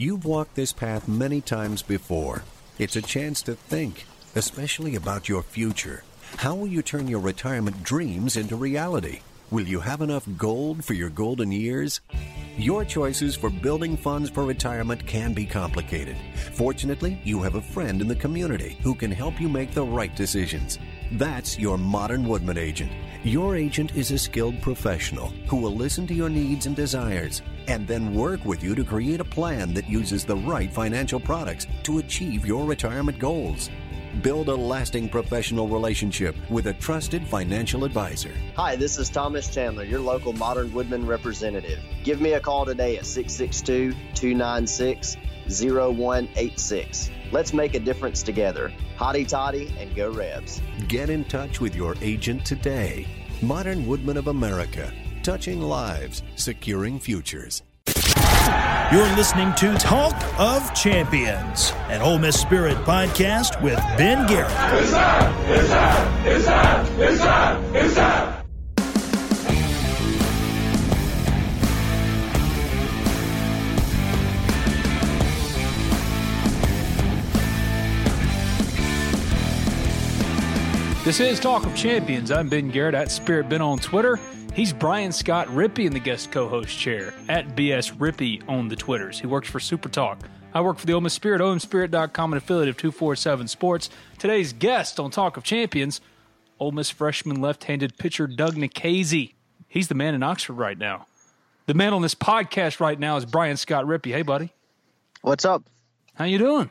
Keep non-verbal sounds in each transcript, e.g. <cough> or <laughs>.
You've walked this path many times before. It's a chance to think, especially about your future. How will you turn your retirement dreams into reality? Will you have enough gold for your golden years? Your choices for building funds for retirement can be complicated. Fortunately, you have a friend in the community who can help you make the right decisions. That's your modern Woodmen agent. Your agent is a skilled professional who will listen to your needs and desires and then work with you to create a plan that uses the right financial products to achieve your retirement goals. Build a lasting professional relationship with a trusted financial advisor. Hi, this is Thomas Chandler, your local Modern Woodmen representative. Give me a call today at 662 296 0186. Let's make a difference together. Hotty toddy and go Rebs. Get in touch with your agent today. Modern Woodmen of America, touching lives, securing futures. You're listening to Talk of Champions, an Ole Miss Spirit podcast with Ben Garrett. It's time! It's time! It's time! It's time! It's time! This is Talk of Champions. I'm Ben Garrett at Spirit Ben on Twitter. He's Brian Scott Rippee in the guest co-host chair at BS Rippee on the Twitters. He works for Super Talk. I work for the Ole Miss Spirit, omspirit.com, an affiliate of 247 Sports. Today's guest on Talk of Champions, Ole Miss freshman left-handed pitcher Doug Nikhazy. He's the man in Oxford right now. The man on this podcast right now is Brian Scott Rippee. Hey, buddy. What's up? How you doing?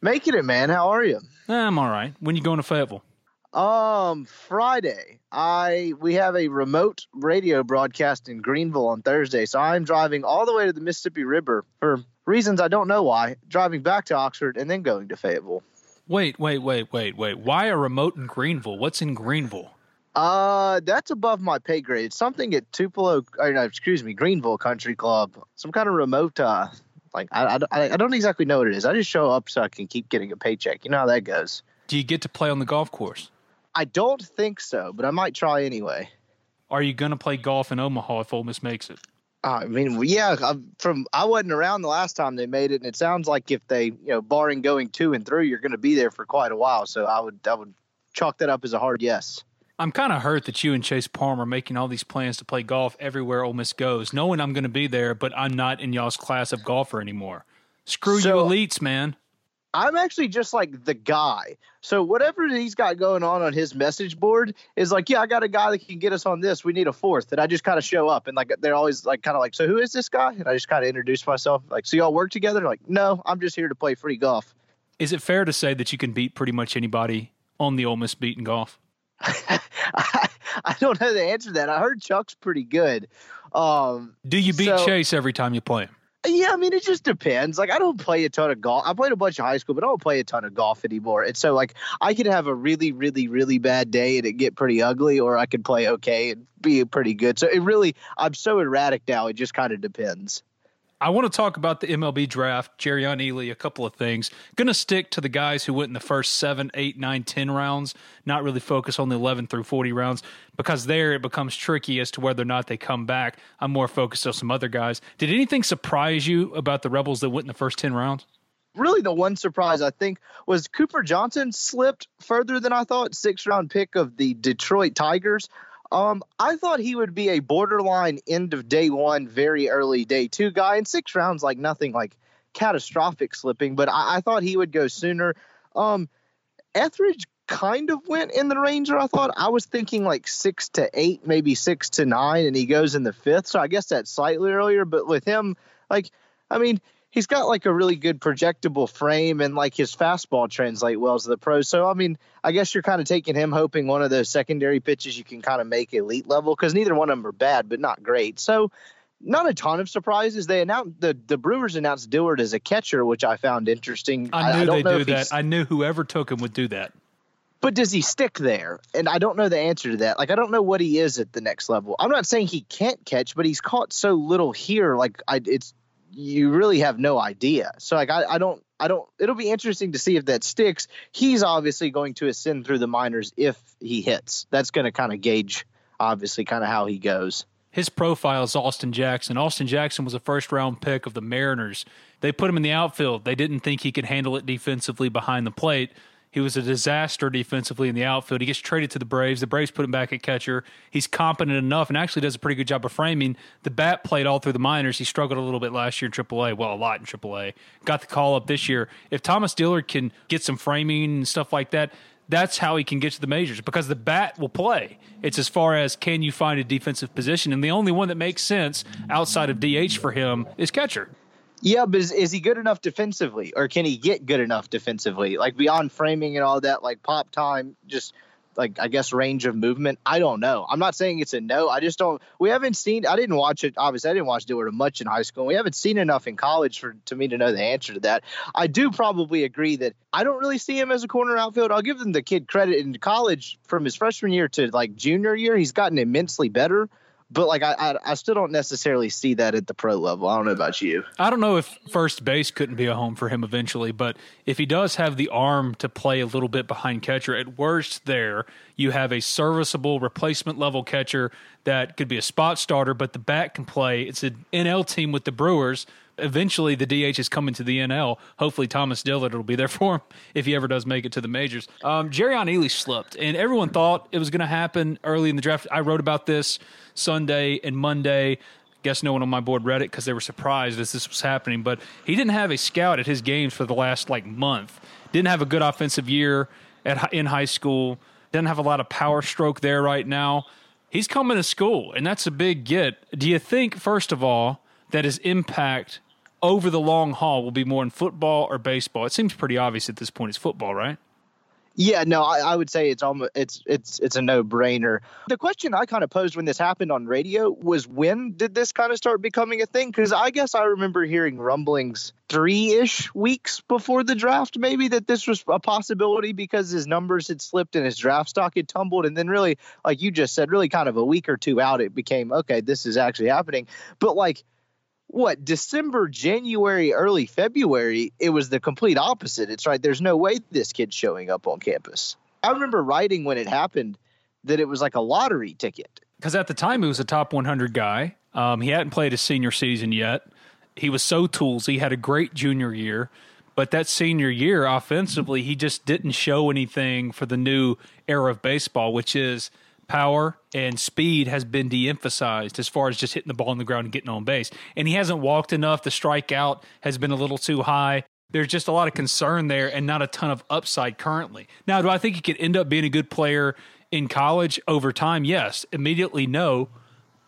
Making it, man. How are you? I'm all right. When you going to Fayetteville? Um, Friday, I we have a remote radio broadcast in Greenville on Thursday, so I'm driving all the way to the Mississippi River for reasons I don't know why. Driving back to Oxford and then going to Fayetteville. Wait, wait, wait, wait, wait. Why a remote in Greenville? What's in Greenville? Uh, that's above my pay grade. It's something at Tupelo, or no, excuse me, Greenville Country Club. Some kind of remote. Uh, like I, I, I don't exactly know what it is. I just show up so I can keep getting a paycheck. You know how that goes. Do you get to play on the golf course? I don't think so, but I might try anyway. Are you going to play golf in Omaha if Ole Miss makes it? I mean, yeah. From I wasn't around the last time they made it, and it sounds like if they, you know, barring going two and three, you're going to be there for quite a while. So I would, I would chalk that up as a hard yes. I'm kind of hurt that you and Chase Parham are making all these plans to play golf everywhere Ole Miss goes, knowing I'm going to be there, but I'm not in y'all's class of golfer anymore. Screw so, you, elites, man. I'm actually just like the guy. So whatever he's got going on on his message board is like, yeah, I got a guy that can get us on this. We need a fourth. And I just kind of show up and like they're always like kind of like, so who is this guy? And I just kind of introduce myself. Like, so y'all work together? Like, no, I'm just here to play free golf. Is it fair to say that you can beat pretty much anybody on the Ole Miss beat in golf? I, <laughs> I don't know the answer to that. I heard Chuck's pretty good. Um, Do you beat so, Chase every time you play him? Yeah, I mean, it just depends. Like, I don't play a ton of golf. I played a bunch of high school, but I don't play a ton of golf anymore. And so, like, I could have a really, really, really bad day and it get pretty ugly, or I could play okay and be pretty good. So it really, I'm so erratic now. It just kind of depends. I want to talk about the MLB draft, Jerrion Ealy, a couple of things. Going to stick to the guys who went in the first seven, eight, nine, ten rounds, not really focus on the 11 through 40 rounds because there it becomes tricky as to whether or not they come back. I'm more focused on some other guys. Did anything surprise you about the Rebels that went in the first 10 rounds? Really, the one surprise I think was Cooper Johnson slipped further than I thought. Six round pick of the Detroit Tigers. Um, I thought he would be a borderline end of day one, very early day two guy. In six rounds, like nothing like catastrophic slipping, but I, I thought he would go sooner. Um, Ethridge kind of went in the Ranger. I thought I was thinking like six to eight, maybe six to nine, and he goes in the fifth. So I guess that's slightly earlier. But with him, like, I mean, he's got like a really good projectable frame, and like his fastball translate well to the pros. So I mean, I guess you're kind of taking him, hoping one of those secondary pitches you can kind of make elite level because neither one of them are bad, but not great. So not a ton of surprises. They announced the the Brewers announced Dillard as a catcher, which I found interesting. I knew I they'd do that. I knew whoever took him would do that. But does he stick there? And I don't know the answer to that. Like I don't know what he is at the next level. I'm not saying he can't catch, but he's caught so little here. Like I, it's you really have no idea. So like I, I don't I don't it'll be interesting to see if that sticks. He's obviously going to ascend through the minors if he hits. That's going to kind of gauge obviously kind of how he goes. His profile is Austin Jackson. Austin Jackson was a first round pick of the Mariners. They put him in the outfield. They didn't think he could handle it defensively behind the plate. He was a disaster defensively in the outfield. He gets traded to the Braves. The Braves put him back at catcher. He's competent enough and actually does a pretty good job of framing. The bat played all through the minors. He struggled a little bit last year in AAA. Well, a lot in AAA. Got the call up this year. If Thomas Dillard can get some framing and stuff like that, that's how he can get to the majors because the bat will play. It's as far as can you find a defensive position, and the only one that makes sense outside of DH for him is catcher. Yeah, but is, is, he good enough defensively, or can he get good enough defensively? Like beyond framing and all that, like pop time, just like I guess range of movement. I don't know. I'm not saying it's a no. I just don't. We haven't seen. I didn't watch it. Obviously, I didn't watch Dillard much in high school. We haven't seen enough in college for to me to know the answer to that. I do probably agree that I don't really see him as a corner outfield. I'll give them the kid credit in college from his freshman year to like junior year. He's gotten immensely better but like I, I, I still don't necessarily see that at the pro level. I don't know about you. I don't know if first base couldn't be a home for him eventually, but if he does have the arm to play a little bit behind catcher, at worst there you have a serviceable replacement level catcher that could be a spot starter, but the bat can play. It's an NL team with the Brewers. Eventually, the DH is coming to the NL. Hopefully, Thomas Dillard will be there <laughs> for him if he ever does make it to the majors. Um, Jerrion Ealy slipped, and everyone thought it was going to happen early in the draft. I wrote about this Sunday and Monday. Guess no one on my board read it because they were surprised as this was happening. But he didn't have a scout at his games for the last like month. Didn't have a good offensive year at in high school. Didn't have a lot of power stroke there right now. He's coming to school, and that's a big get. Do you think, first of all, that his impact over the long haul will be more in football or baseball? It seems pretty obvious at this point. It's football, right? Yeah, no, I, I, would say it's almost it's it's it's a no brainer. The question I kind of posed when this happened on radio was when did this kind of start becoming a thing? Because I guess I remember hearing rumblings three ish weeks before the draft, maybe that this was a possibility because his numbers had slipped and his draft stock had tumbled, and then really, like you just said, really kind of a week or two out, it became okay, this is actually happening. But like what December, January, early February, it was the complete opposite. It's right. There's no way this kid's showing up on campus. I remember writing when it happened that it was like a lottery ticket. Because at the time he was a top 100 guy. Um, he hadn't played his senior season yet. He was so tools. He had a great junior year, but that senior year offensively, he just didn't show anything for the new era of baseball, which is power and speed has been de-emphasized as far as just hitting the ball on the ground and getting on base. And he hasn't walked enough. The strikeout has been a little too high. There's just a lot of concern there and not a ton of upside currently. Now, do I think he could end up being a good player in college over time? Yes. Immediately, no.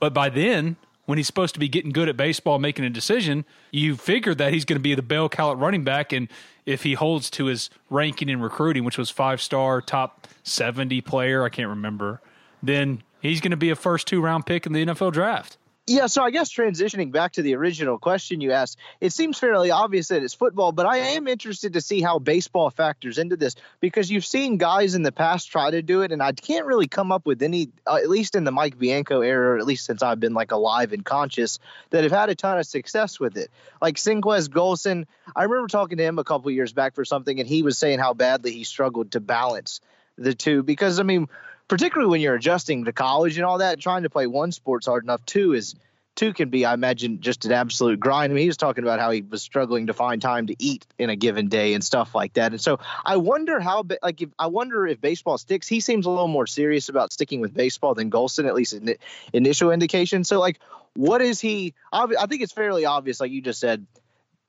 But by then, when he's supposed to be getting good at baseball, making a decision, you figure that he's going to be the bell cow at running back. And if he holds to his ranking in recruiting, which was five star, top 70 player, I can't remember then he's going to be a first two round pick in the NFL draft. Yeah, so I guess transitioning back to the original question you asked, it seems fairly obvious that it's football, but I am interested to see how baseball factors into this because you've seen guys in the past try to do it, and I can't really come up with any, uh, at least in the Mike Bianco era, or at least since I've been like alive and conscious, that have had a ton of success with it. Like Senquez Golson, I remember talking to him a couple years back for something, and he was saying how badly he struggled to balance the two because, I mean, particularly when you're adjusting to college and all that, trying to play one sport's hard enough. Two is two can be, I imagine, just an absolute grind. I mean, he was talking about how he was struggling to find time to eat in a given day and stuff like that. And so I wonder how, like, if I wonder if baseball sticks. He seems a little more serious about sticking with baseball than Golson, at least in initial indication. So, like, what is he? I think it's fairly obvious, like you just said.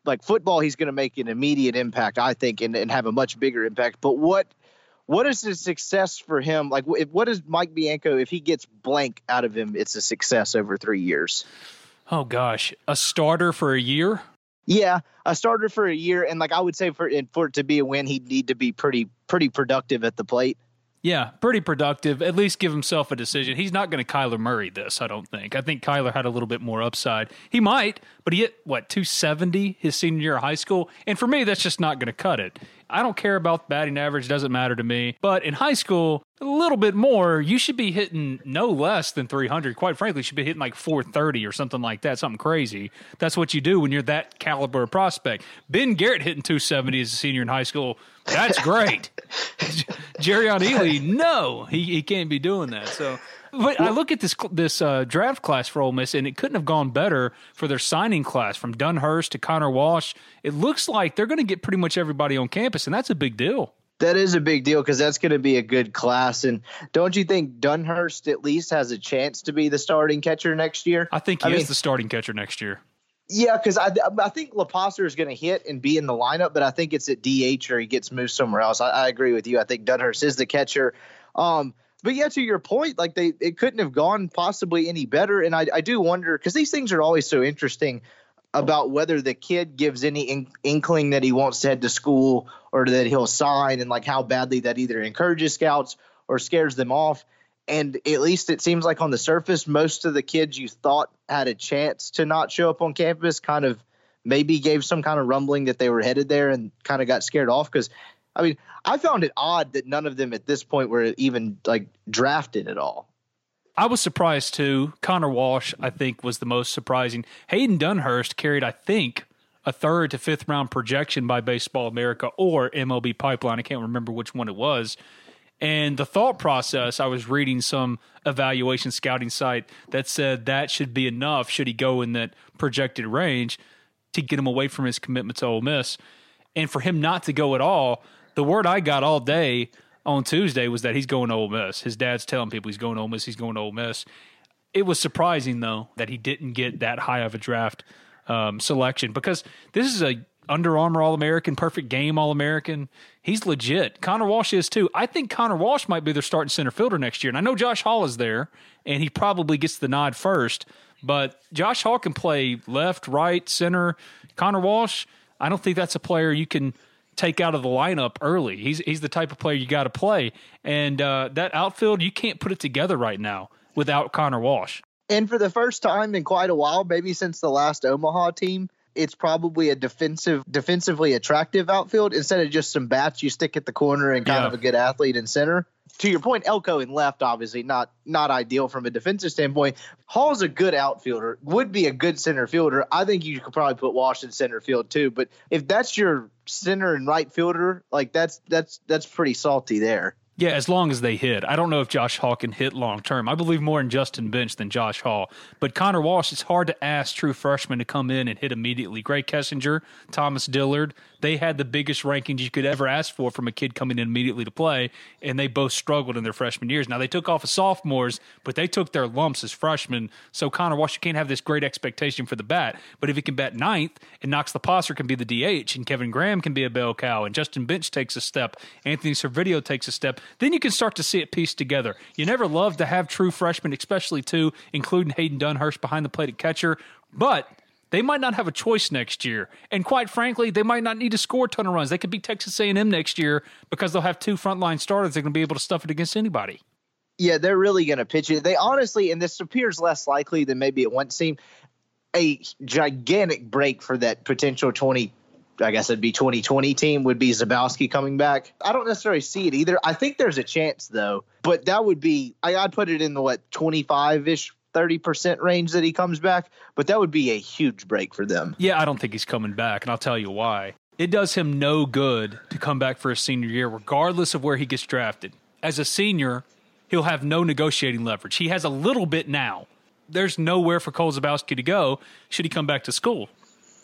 Like football, he's going to make an immediate impact, I think, and, and have a much bigger impact. But what what is the success for him? Like, what is Mike Bianco if he gets blank out of him? It's a success over three years. Oh gosh, a starter for a year. Yeah, a starter for a year, and like I would say, for for it to be a win, he'd need to be pretty pretty productive at the plate. Yeah, pretty productive. At least give himself a decision. He's not going to Kyler Murray this, I don't think. I think Kyler had a little bit more upside. He might, but he hit, what, 270 his senior year of high school? And for me, that's just not going to cut it. I don't care about batting average, doesn't matter to me. But in high school, a little bit more, you should be hitting no less than 300. Quite frankly, you should be hitting like 430 or something like that, something crazy. That's what you do when you're that caliber of prospect. Ben Garrett hitting 270 as a senior in high school, that's great. <laughs> Jerrion Ealy, no, he, he can't be doing that. So but I look at this this uh, draft class for Ole Miss, and it couldn't have gone better for their signing class from Dunhurst to Connor Walsh. It looks like they're going to get pretty much everybody on campus, and that's a big deal. That is a big deal because that's going to be a good class. And don't you think Dunhurst at least has a chance to be the starting catcher next year? I think he I is mean, the starting catcher next year. Yeah, because I, I think Loposser is going to hit and be in the lineup, but I think it's at DH or he gets moved somewhere else. I, I agree with you. I think Dunhurst is the catcher. Um, but yeah, to your point, like they it couldn't have gone possibly any better. And I, I do wonder because these things are always so interesting about whether the kid gives any in, inkling that he wants to head to school or that he'll sign, and like how badly that either encourages scouts or scares them off. And at least it seems like on the surface, most of the kids you thought had a chance to not show up on campus kind of maybe gave some kind of rumbling that they were headed there and kind of got scared off because I mean, I found it odd that none of them at this point were even like drafted at all. I was surprised too. Connor Walsh, I think, was the most surprising. Hayden Dunhurst carried, I think, a third to fifth round projection by Baseball America or MLB Pipeline. I can't remember which one it was. And the thought process, I was reading some evaluation scouting site that said that should be enough, should he go in that projected range, to get him away from his commitment to Ole Miss. And for him not to go at all, the word I got all day on Tuesday was that he's going to Ole Miss. His dad's telling people he's going to Ole Miss. He's going to Ole Miss. It was surprising though that he didn't get that high of a draft um, selection because this is a Under Armour All American, perfect game All American. He's legit. Connor Walsh is too. I think Connor Walsh might be their starting center fielder next year. And I know Josh Hall is there, and he probably gets the nod first. But Josh Hall can play left, right, center. Connor Walsh, I don't think that's a player you can take out of the lineup early. He's he's the type of player you got to play, and uh, that outfield you can't put it together right now without Connor Walsh. And for the first time in quite a while, maybe since the last Omaha team, it's probably a defensive, defensively attractive outfield instead of just some bats you stick at the corner and kind yeah. of a good athlete in center to your point, Elko in left, obviously not not ideal from a defensive standpoint. Hall's a good outfielder, would be a good center fielder. I think you could probably put Washington center field too. But if that's your center and right fielder, like that's that's that's pretty salty there. Yeah, as long as they hit. I don't know if Josh Hall can hit long term. I believe more in Justin Bench than Josh Hall. But Connor Walsh, it's hard to ask true freshmen to come in and hit immediately. Grae Kessinger, Thomas Dillard, they had the biggest rankings you could ever ask for from a kid coming in immediately to play, and they both struggled in their freshman years. Now they took off as sophomores, but they took their lumps as freshmen. So Connor Walsh, you can't have this great expectation for the bat. But if he can bat ninth, and Knox Loposser can be the DH, and Kevin Graham can be a bell cow, and Justin Bench takes a step, Anthony Servideo takes a step, then you can start to see it pieced together. You never love to have true freshmen, especially two, including Hayden Dunhurst behind the plate at catcher, but they might not have a choice next year. And quite frankly, they might not need to score a ton of runs. They could be Texas A&M next year because they'll have two frontline starters. They're going to be able to stuff it against anybody. Yeah, they're really going to pitch it. They honestly, and this appears less likely than maybe it once seemed, a gigantic break for that potential 20 I guess it'd be 2020 team would be Zabowski coming back. I don't necessarily see it either. I think there's a chance though, but that would be I, would put it in the what 25 ish 30% range that he comes back, but that would be a huge break for them. Yeah, I don't think he's coming back, and I'll tell you why. It does him no good to come back for a senior year, regardless of where he gets drafted. As a senior, he'll have no negotiating leverage. He has a little bit now, there's nowhere for Cole Zabowski to go should he come back to school.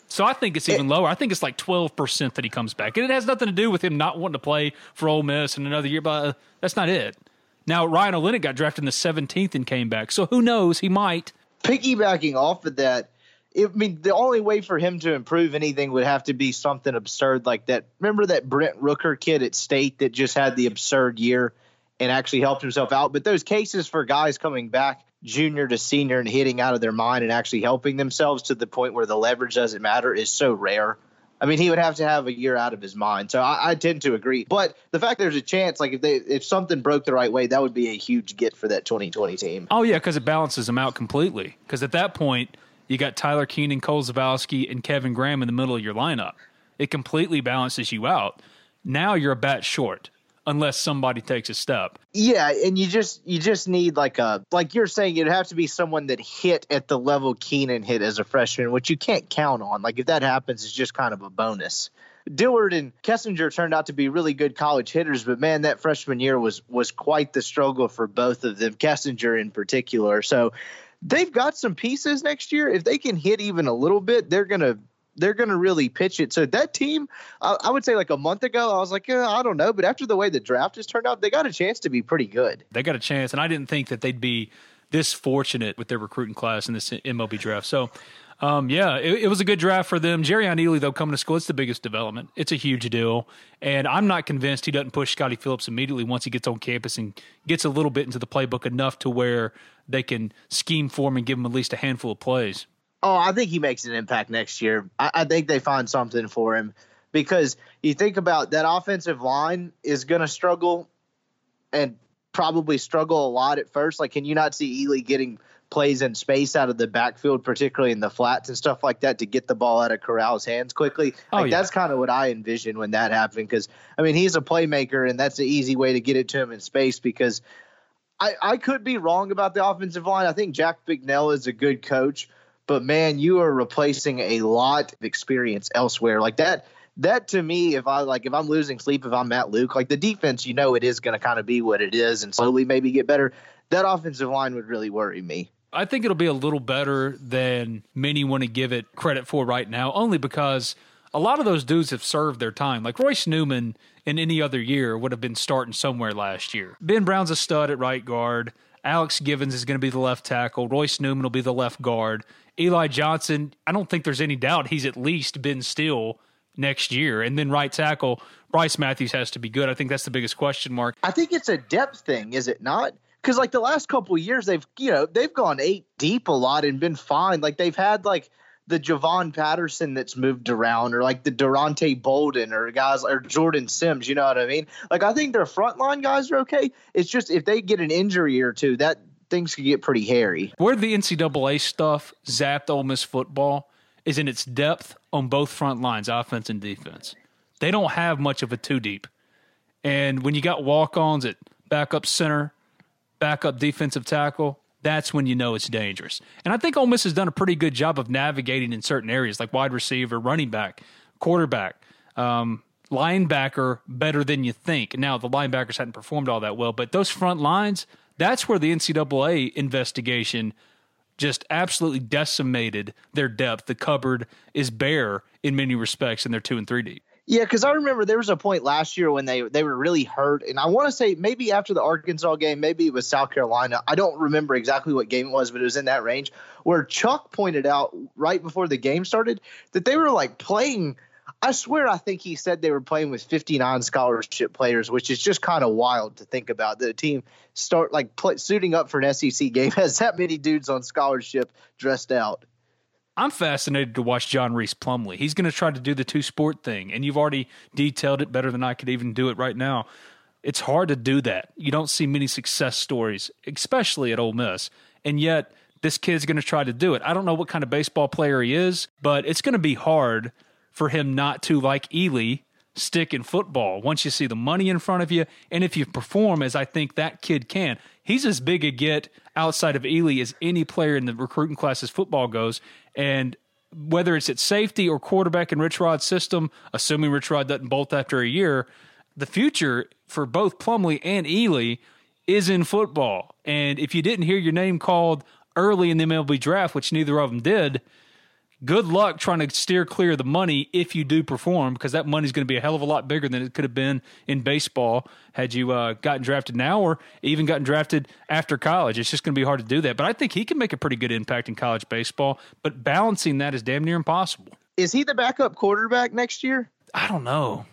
So I think it's even it, lower. I think it's like 12% that he comes back. And it has nothing to do with him not wanting to play for Ole Miss in another year, but uh, that's not it. Now, Ryan Olenek got drafted in the 17th and came back. So who knows? He might. Piggybacking off of that, I mean, the only way for him to improve anything would have to be something absurd like that. Remember that Brent Rooker kid at State that just had the absurd year and actually helped himself out? But those cases for guys coming back junior to senior and hitting out of their mind and actually helping themselves to the point where the leverage doesn't matter is so rare. I mean, he would have to have a year out of his mind. So I, I, tend to agree. But the fact there's a chance, like if they if something broke the right way, that would be a huge get for that 2020 team. Oh yeah, because it balances them out completely. Because at that point, you got Tyler Keenan, Cole Zabowski, and Kevin Graham in the middle of your lineup. It completely balances you out. Now you're a bat short unless somebody takes a step. Yeah, and you just you just need like a like you're saying it'd have to be someone that hit at the level Keenan hit as a freshman, which you can't count on. Like if that happens, it's just kind of a bonus. Dillard and Kessinger turned out to be really good college hitters, but man, that freshman year was was quite the struggle for both of them, Kessinger in particular. So they've got some pieces next year. If they can hit even a little bit, they're gonna they're going to really pitch it. So that team, I, I, would say like a month ago, I was like, eh, I don't know, but after the way the draft has turned out, they got a chance to be pretty good. They got a chance, and I didn't think that they'd be this fortunate with their recruiting class in this MLB draft. So. Um, yeah, it, it, was a good draft for them. Jerrion Ealy, though, coming to school, it's the biggest development. It's a huge deal. And I'm not convinced he doesn't push Scottie Phillips immediately once he gets on campus and gets a little bit into the playbook enough to where they can scheme for him and give him at least a handful of plays. Oh, I think he makes an impact next year. I, I think they find something for him because you think about that offensive line is going to struggle and probably struggle a lot at first. Like, can you not see Ealy getting plays in space out of the backfield, particularly in the flats and stuff like that, to get the ball out of Corral's hands quickly? Oh, like, yeah. that's kind of what I envision when that happened. Because I mean, he's a playmaker, and that's the easy way to get it to him in space. Because I, I could be wrong about the offensive line. I think Jack Bicknell is a good coach but man, you are replacing a lot of experience elsewhere. Like that, that to me, if I like, if I'm losing sleep, if I'm Matt Luke, like the defense, you know, it is going to kind of be what it is and slowly maybe get better. That offensive line would really worry me. I think it'll be a little better than many want to give it credit for right now, only because a lot of those dudes have served their time. Like Royce Newman in any other year would have been starting somewhere last year. Ben Brown's a stud at right guard. Alex Givens is going to be the left tackle. Royce Newman will be the left guard. Eli Johnson, I don't think there's any doubt he's at least Ben Stille next year. And then right tackle, Bryce Matthews has to be good. I think that's the biggest question mark. I think it's a depth thing, is it not? Because like the last couple years, they've you know they've gone eight deep a lot and been fine. Like they've had like the Javon Patterson that's moved around, or like the Daronte Bouldin, or guys or Jordan Sims. You know what I mean? Like I think their frontline guys are okay. It's just if they get an injury or two, that things could get pretty hairy. Where the NCAA stuff zapped Ole Miss football is in its depth on both front lines, offense and defense. They don't have much of a two deep. And when you got walk ons at backup center, backup defensive tackle, that's when you know it's dangerous. And I think Ole Miss has done a pretty good job of navigating in certain areas like wide receiver, running back, quarterback, um, linebacker better than you think. Now, the linebackers hadn't performed all that well, but those front lines – that's where the NCAA investigation just absolutely decimated their depth. The cupboard is bare in many respects, and they're two and three deep. Yeah, because I remember there was a point last year when they they were really hurt, and I want to say maybe after the Arkansas game, maybe it was South Carolina. I don't remember exactly what game it was, but it was in that range where Chuck pointed out right before the game started that they were like playing I swear, I think he said they were playing with 59 scholarship players, which is just kind of wild to think about. The team start like suiting up for an SEC game <laughs> has that many dudes on scholarship dressed out. I'm fascinated to watch John Rhys Plumlee. He's going to try to do the two sport thing, and you've already detailed it better than I could even do it right now. It's hard to do that. You don't see many success stories, especially at Ole Miss, and yet this kid's going to try to do it. I don't know what kind of baseball player he is, but it's going to be hard for him not to, like Ealy, stick in football once you see the money in front of you. And if you perform as I think that kid can, he's as big a get outside of Ealy as any player in the recruiting class as football goes. And whether it's at safety or quarterback in Rich Rod's system, assuming Rich Rod doesn't bolt after a year, the future for both Plumlee and Ealy is in football. And if you didn't hear your name called early in the MLB draft, which neither of them did, good luck trying to steer clear of the money if you do perform, because that money's going to be a hell of a lot bigger than it could have been in baseball had you uh, gotten drafted now or even gotten drafted after college. It's just going to be hard to do that. But I think he can make a pretty good impact in college baseball, but balancing that is damn near impossible. Is he the backup quarterback next year? I don't know.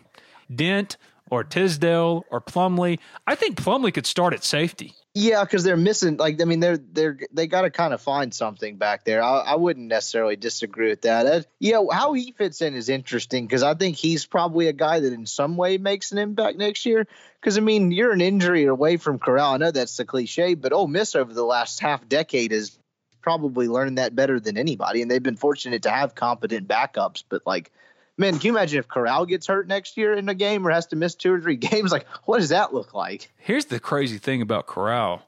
Dent or Tisdale or Plumlee. I think Plumlee could start at safety. Yeah, because they're missing. Like, I mean, they're they're they got to kind of find something back there. I, I wouldn't necessarily disagree with that. Uh, yeah, how he fits in is interesting because I think he's probably a guy that in some way makes an impact next year. Because I mean, you're an injury away from Corral. I know that's the cliche, but Ole Miss over the last half decade has probably learned that better than anybody, and they've been fortunate to have competent backups. But like man, can you imagine if Corral gets hurt next year in a game or has to miss two or three <laughs> games? Like, what does that look like? Here's the crazy thing about Corral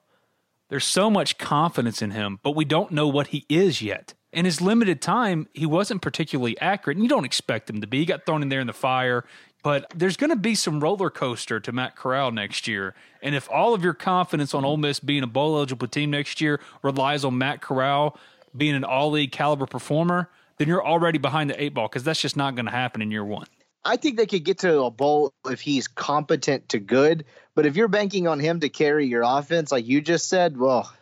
there's so much confidence in him, but we don't know what he is yet. In his limited time, he wasn't particularly accurate, and you don't expect him to be. He got thrown in there in the fire, but there's going to be some roller coaster to Matt Corral next year. And if all of your confidence on Ole Miss being a bowl eligible team next year relies on Matt Corral being an all league caliber performer, then you're already behind the eight ball because that's just not going to happen in year one. I think they could get to a bowl if he's competent to good. But if you're banking on him to carry your offense, like you just said, well,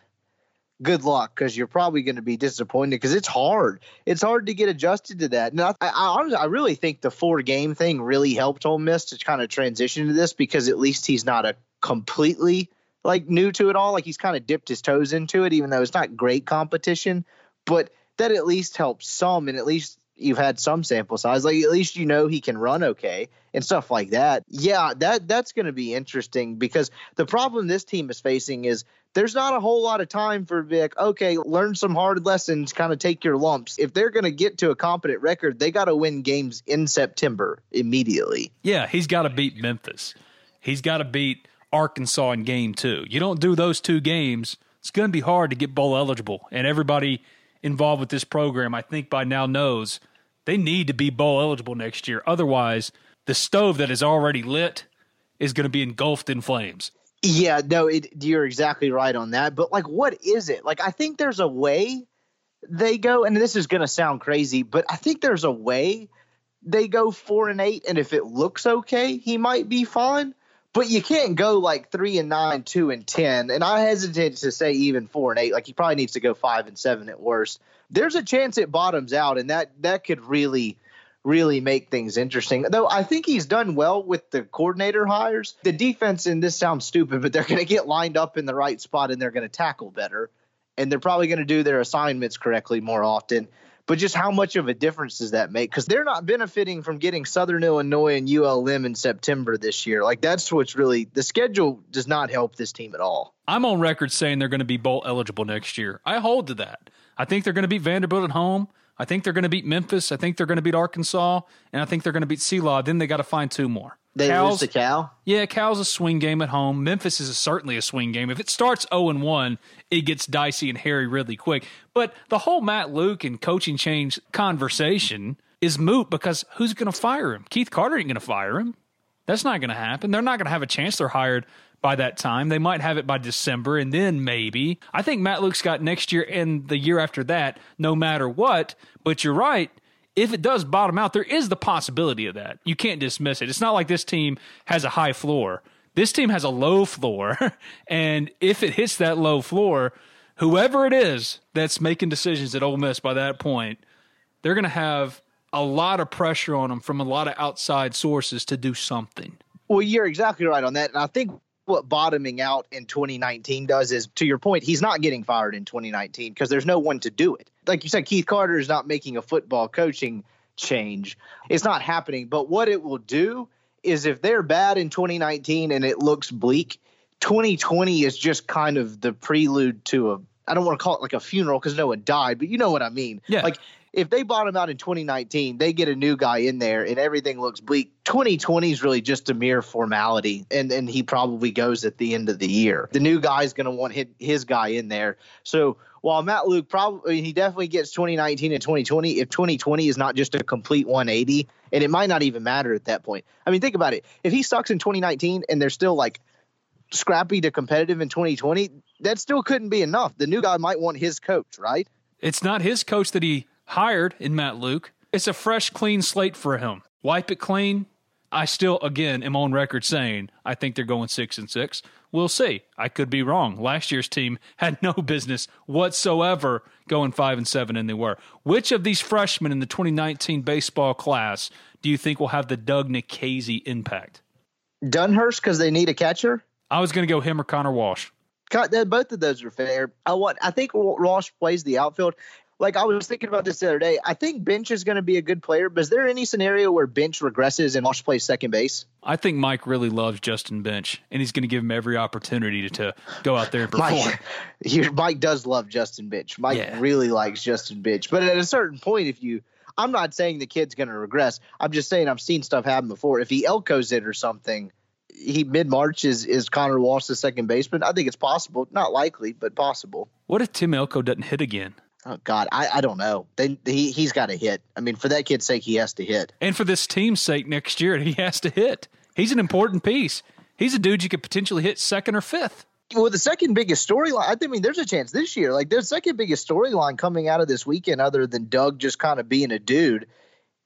good luck because you're probably going to be disappointed because it's hard. It's hard to get adjusted to that. And I, I, I really think the four game thing really helped Ole Miss to kind of transition to this because at least he's not a completely like new to it all. Like he's kind of dipped his toes into it, even though it's not great competition. But that at least helps some, and at least you've had some sample size. Like at least you know he can run okay and stuff like that. Yeah, that that's going to be interesting because the problem this team is facing is there's not a whole lot of time for Vic. Okay, learn some hard lessons, kind of take your lumps. If they're going to get to a competent record, they got to win games in September immediately. Yeah, he's got to beat Memphis. He's got to beat Arkansas in game two. You don't do those two games, it's going to be hard to get bowl eligible. And everybody involved with this program, I think by now knows they need to be bowl eligible next year. Otherwise, the stove that is already lit is going to be engulfed in flames. Yeah, no, it, you're exactly right on that. But like, what is it? Like, I think there's a way they go, and this is going to sound crazy, but I think there's a way they go four and eight, and if it looks okay, he might be fine. But you can't go like three and nine, two and ten, and I hesitate to say even four and eight. Like he probably needs to go five and seven at worst. There's a chance it bottoms out, and that that could really, really make things interesting. Though I think he's done well with the coordinator hires. The defense, and this sounds stupid, but they're going to get lined up in the right spot, and they're going to tackle better, and they're probably going to do their assignments correctly more often. But just how much of a difference does that make? Because they're not benefiting from getting Southern Illinois and ULM in September this year. Like that's what's really the schedule does not help this team at all. I'm on record saying they're going to be bowl eligible next year. I hold to that. I think they're going to beat Vanderbilt at home. I think they're going to beat Memphis. I think they're going to beat Arkansas, and I think they're going to beat CLA. Then they got to find two more. They Cal's, lose to Cal. Yeah, Cal's a swing game at home. Memphis is a, certainly a swing game. If it starts zero and one, it gets dicey and hairy really quick. But the whole Matt Luke and coaching change conversation is moot because who's going to fire him? Keith Carter ain't going to fire him. That's not going to happen. They're not going to have a chance. They're hired by that time. They might have it by December, and then maybe. I think Matt Luke's got next year and the year after that, no matter what. But you're right if it does bottom out, there is the possibility of that. You can't dismiss it. It's not like this team has a high floor. This team has a low floor. <laughs> and if it hits that low floor, whoever it is that's making decisions at Ole Miss by that point, they're going to have a lot of pressure on them from a lot of outside sources to do something. Well, you're exactly right on that. And I think what bottoming out in 2019 does is, to your point, he's not getting fired in 2019 because there's no one to do it. Like you said, Keith Carter is not making a football coaching change. It's not happening. But what it will do is if they're bad in 2019 and it looks bleak, 2020 is just kind of the prelude to a I don't want to call it like a funeral because no one died, but you know what I mean. Yeah. Like if they bottom out in 2019, they get a new guy in there and everything looks bleak. 2020 is really just a mere formality, and and he probably goes at the end of the year. The new guy's going to want his, his guy in there. So while Matt Luke probably he definitely gets 2019 and 2020, if 2020 is not just a complete 180, and it might not even matter at that point. I mean, think about it. If he sucks in 2019 and they're still like scrappy to competitive in 2020, that still couldn't be enough. The new guy might want his coach, right? It's not his coach that he hired in Matt Luke. It's a fresh, clean slate for him. Wipe it clean. I still, again, am on record saying I think they're going six and six. We'll see. I could be wrong. Last year's team <laughs> had no business whatsoever going five and seven, and they were. Which of these freshmen in the 2019 baseball class do you think will have the Doug Nikhazy impact? Dunhurst because they need a catcher. I was going to go him or Connor Walsh. Both of those are fair. I want. I think Walsh plays the outfield like I was thinking about this the other day. I think Bench is going to be a good player, but is there any scenario where Bench regresses and Walsh plays second base? I think Mike really loves Justin Bench, and he's going to give him every opportunity to, to go out there and perform. <laughs> Mike, Mike does love Justin Bench. Mike yeah. really likes Justin Bench, but at a certain point, if you I'm not saying the kid's going to regress. I'm just saying I've seen stuff happen before. If he Elkos it or something, he mid March is is Connor Walsh the second baseman. I think it's possible, not likely, but possible. What if Tim Elko doesn't hit again? Oh God, I, I don't know. They, he he's got to hit. I mean, for that kid's sake, he has to hit. And for this team's sake, next year he has to hit. He's an important piece. He's a dude you could potentially hit second or fifth. Well, the second biggest storyline. I mean, there's a chance this year. Like, the second biggest storyline coming out of this weekend, other than Doug just kind of being a dude,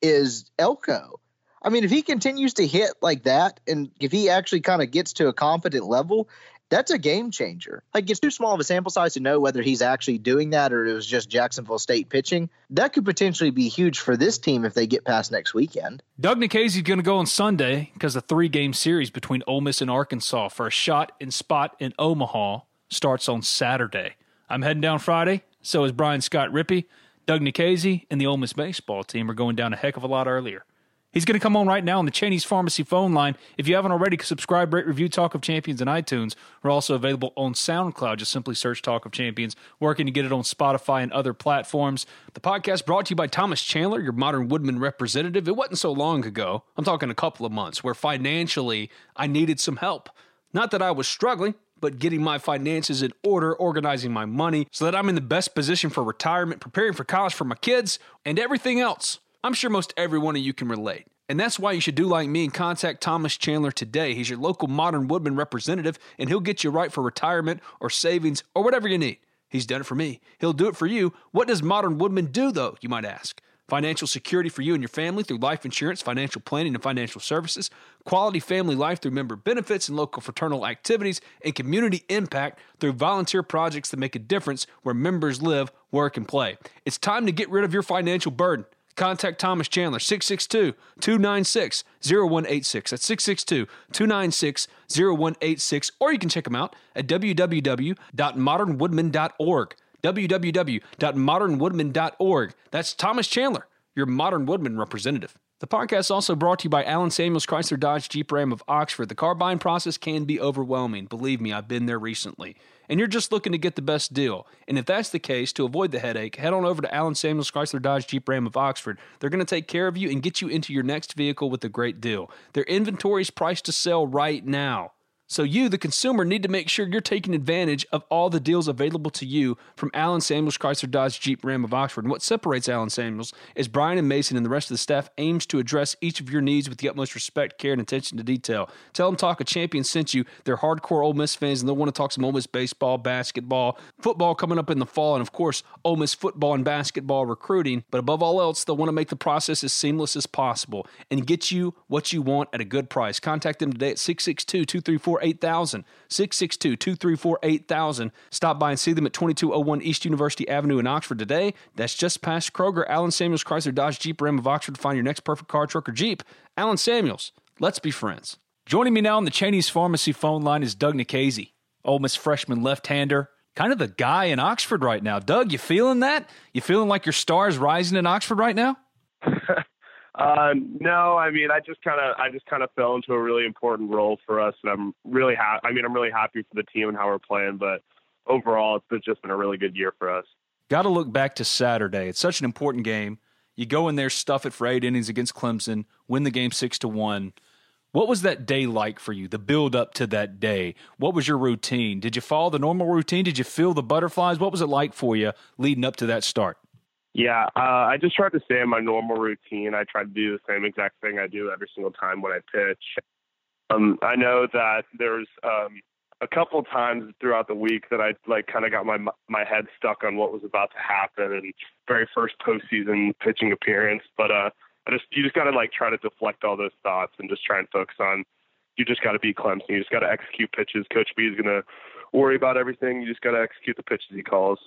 is Elko. I mean, if he continues to hit like that, and if he actually kind of gets to a confident level, that's a game changer. Like it's too small of a sample size to know whether he's actually doing that or it was just Jacksonville State pitching. That could potentially be huge for this team if they get past next weekend. Doug Nikhazy is going to go on Sunday because the three game series between Ole Miss and Arkansas for a shot and spot in Omaha starts on Saturday. I'm heading down Friday. So is Brian Scott Rippee. Doug Nikhazy and the Ole Miss baseball team are going down a heck of a lot earlier. He's going to come on right now on the Cheney's Pharmacy phone line. If you haven't already, subscribe, rate, review Talk of Champions on iTunes. We're also available on SoundCloud. Just simply search Talk of Champions. Working to get it on Spotify and other platforms. The podcast brought to you by Thomas Chandler, your modern Woodmen representative. It wasn't so long ago. I'm talking a couple of months where financially I needed some help. Not that I was struggling, but getting my finances in order, organizing my money so that I'm in the best position for retirement, preparing for college for my kids, and everything else. I'm sure most every one of you can relate. And that's why you should do like me and contact Thomas Chandler today. He's your local Modern Woodmen representative, and he'll get you right for retirement or savings or whatever you need. He's done it for me. He'll do it for you. What does Modern Woodmen do, though, you might ask? Financial security for you and your family through life insurance, financial planning, and financial services, quality family life through member benefits and local fraternal activities, and community impact through volunteer projects that make a difference where members live, work, and play. It's time to get rid of your financial burden. Contact Thomas Chandler, 662 296 0186. That's 662 296 0186. Or you can check him out at www.modernwoodmen.org. www.modernwoodmen.org. That's Thomas Chandler, your Modern Woodmen representative. The podcast is also brought to you by Allen Samuels Chrysler Dodge Jeep Ram of Oxford. The car buying process can be overwhelming. Believe me, I've been there recently and you're just looking to get the best deal. And if that's the case, to avoid the headache, head on over to Allen Samuels Chrysler Dodge Jeep Ram of Oxford. They're going to take care of you and get you into your next vehicle with a great deal. Their inventory is priced to sell right now. So you, the consumer, need to make sure you're taking advantage of all the deals available to you from Allen Samuels Chrysler Dodge Jeep Ram of Oxford. And what separates Allen Samuels is Brian and Mason and the rest of the staff aims to address each of your needs with the utmost respect, care, and attention to detail. Tell them Talk a Champion sent you. They're hardcore Ole Miss fans and they'll want to talk some Ole Miss baseball, basketball, football coming up in the fall, and of course, Ole Miss football and basketball recruiting. But above all else, they'll want to make the process as seamless as possible and get you what you want at a good price. Contact them today at 662 234 8000, 662 234 8000. Stop by and see them at 2201 East University Avenue in Oxford today. That's just past Kroger, Allen Samuels Chrysler Dodge Jeep Ram of Oxford to find your next perfect car, truck, or Jeep. Allen Samuels, let's be friends. Joining me now on the Cheney's Pharmacy phone line is Doug Nikhazy, Ole Miss freshman left-hander, kind of the guy in Oxford right now. Doug, you feeling that? You feeling like your stars rising in Oxford right now? <laughs> Uh, no, I mean, I just kind of, I just kind of fell into a really important role for us, and I'm really happy. I mean, I'm really happy for the team and how we're playing, but overall, it's just been a really good year for us. Got to look back to Saturday. It's such an important game. You go in there, stuff it for eight innings against Clemson, win the game six to one. What was that day like for you? The build up to that day. What was your routine? Did you follow the normal routine? Did you feel the butterflies? What was it like for you leading up to that start? Yeah, uh, I just tried to stay in my normal routine. I try to do the same exact thing I do every single time when I pitch. Um, I know that there's um, a couple times throughout the week that I like kind of got my my head stuck on what was about to happen and very first postseason pitching appearance. But uh, I just you just got to like try to deflect all those thoughts and just try and focus on. You just got to be Clemson. You just got to execute pitches. Coach B is gonna worry about everything. You just got to execute the pitches he calls.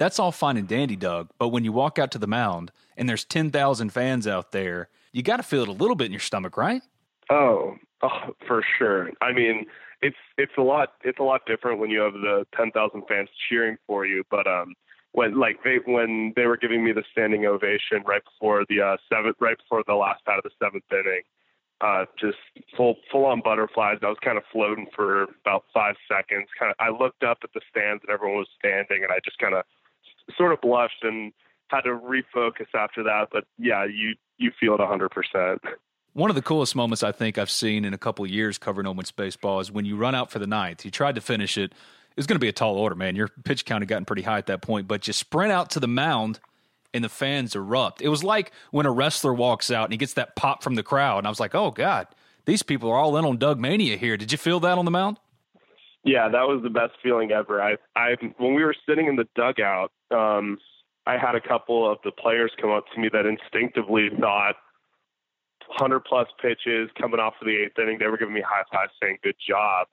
That's all fine and dandy, Doug. But when you walk out to the mound and there's ten thousand fans out there, you got to feel it a little bit in your stomach, right? Oh, oh, for sure. I mean, it's it's a lot it's a lot different when you have the 10,000 fans cheering for you. But um, when like they when they were giving me the standing ovation right before the uh, seventh right before the last out of the seventh inning, uh, just full full on butterflies. I was kind of floating for about five seconds. Kind of I looked up at the stands and everyone was standing, and I just kind of sort of blushed and had to refocus after that. But yeah, you you feel it 100 percent. One of the coolest moments I think I've seen in a couple years covering Miss baseball is when you run out for the ninth. You tried to finish it. It was going to be a tall order, man. Your pitch count had gotten pretty high at that point, but you sprint out to the mound and the fans erupt. It was like when a wrestler walks out and he gets that pop from the crowd. And I was like, oh, God, these people are all in on Doug Mania here. Did you feel that on the mound? Yeah, that was the best feeling ever. I, I, when we were sitting in the dugout, um, I had a couple of the players come up to me that instinctively thought – hundred plus pitches coming off of the eighth inning. They were giving me high fives saying good job,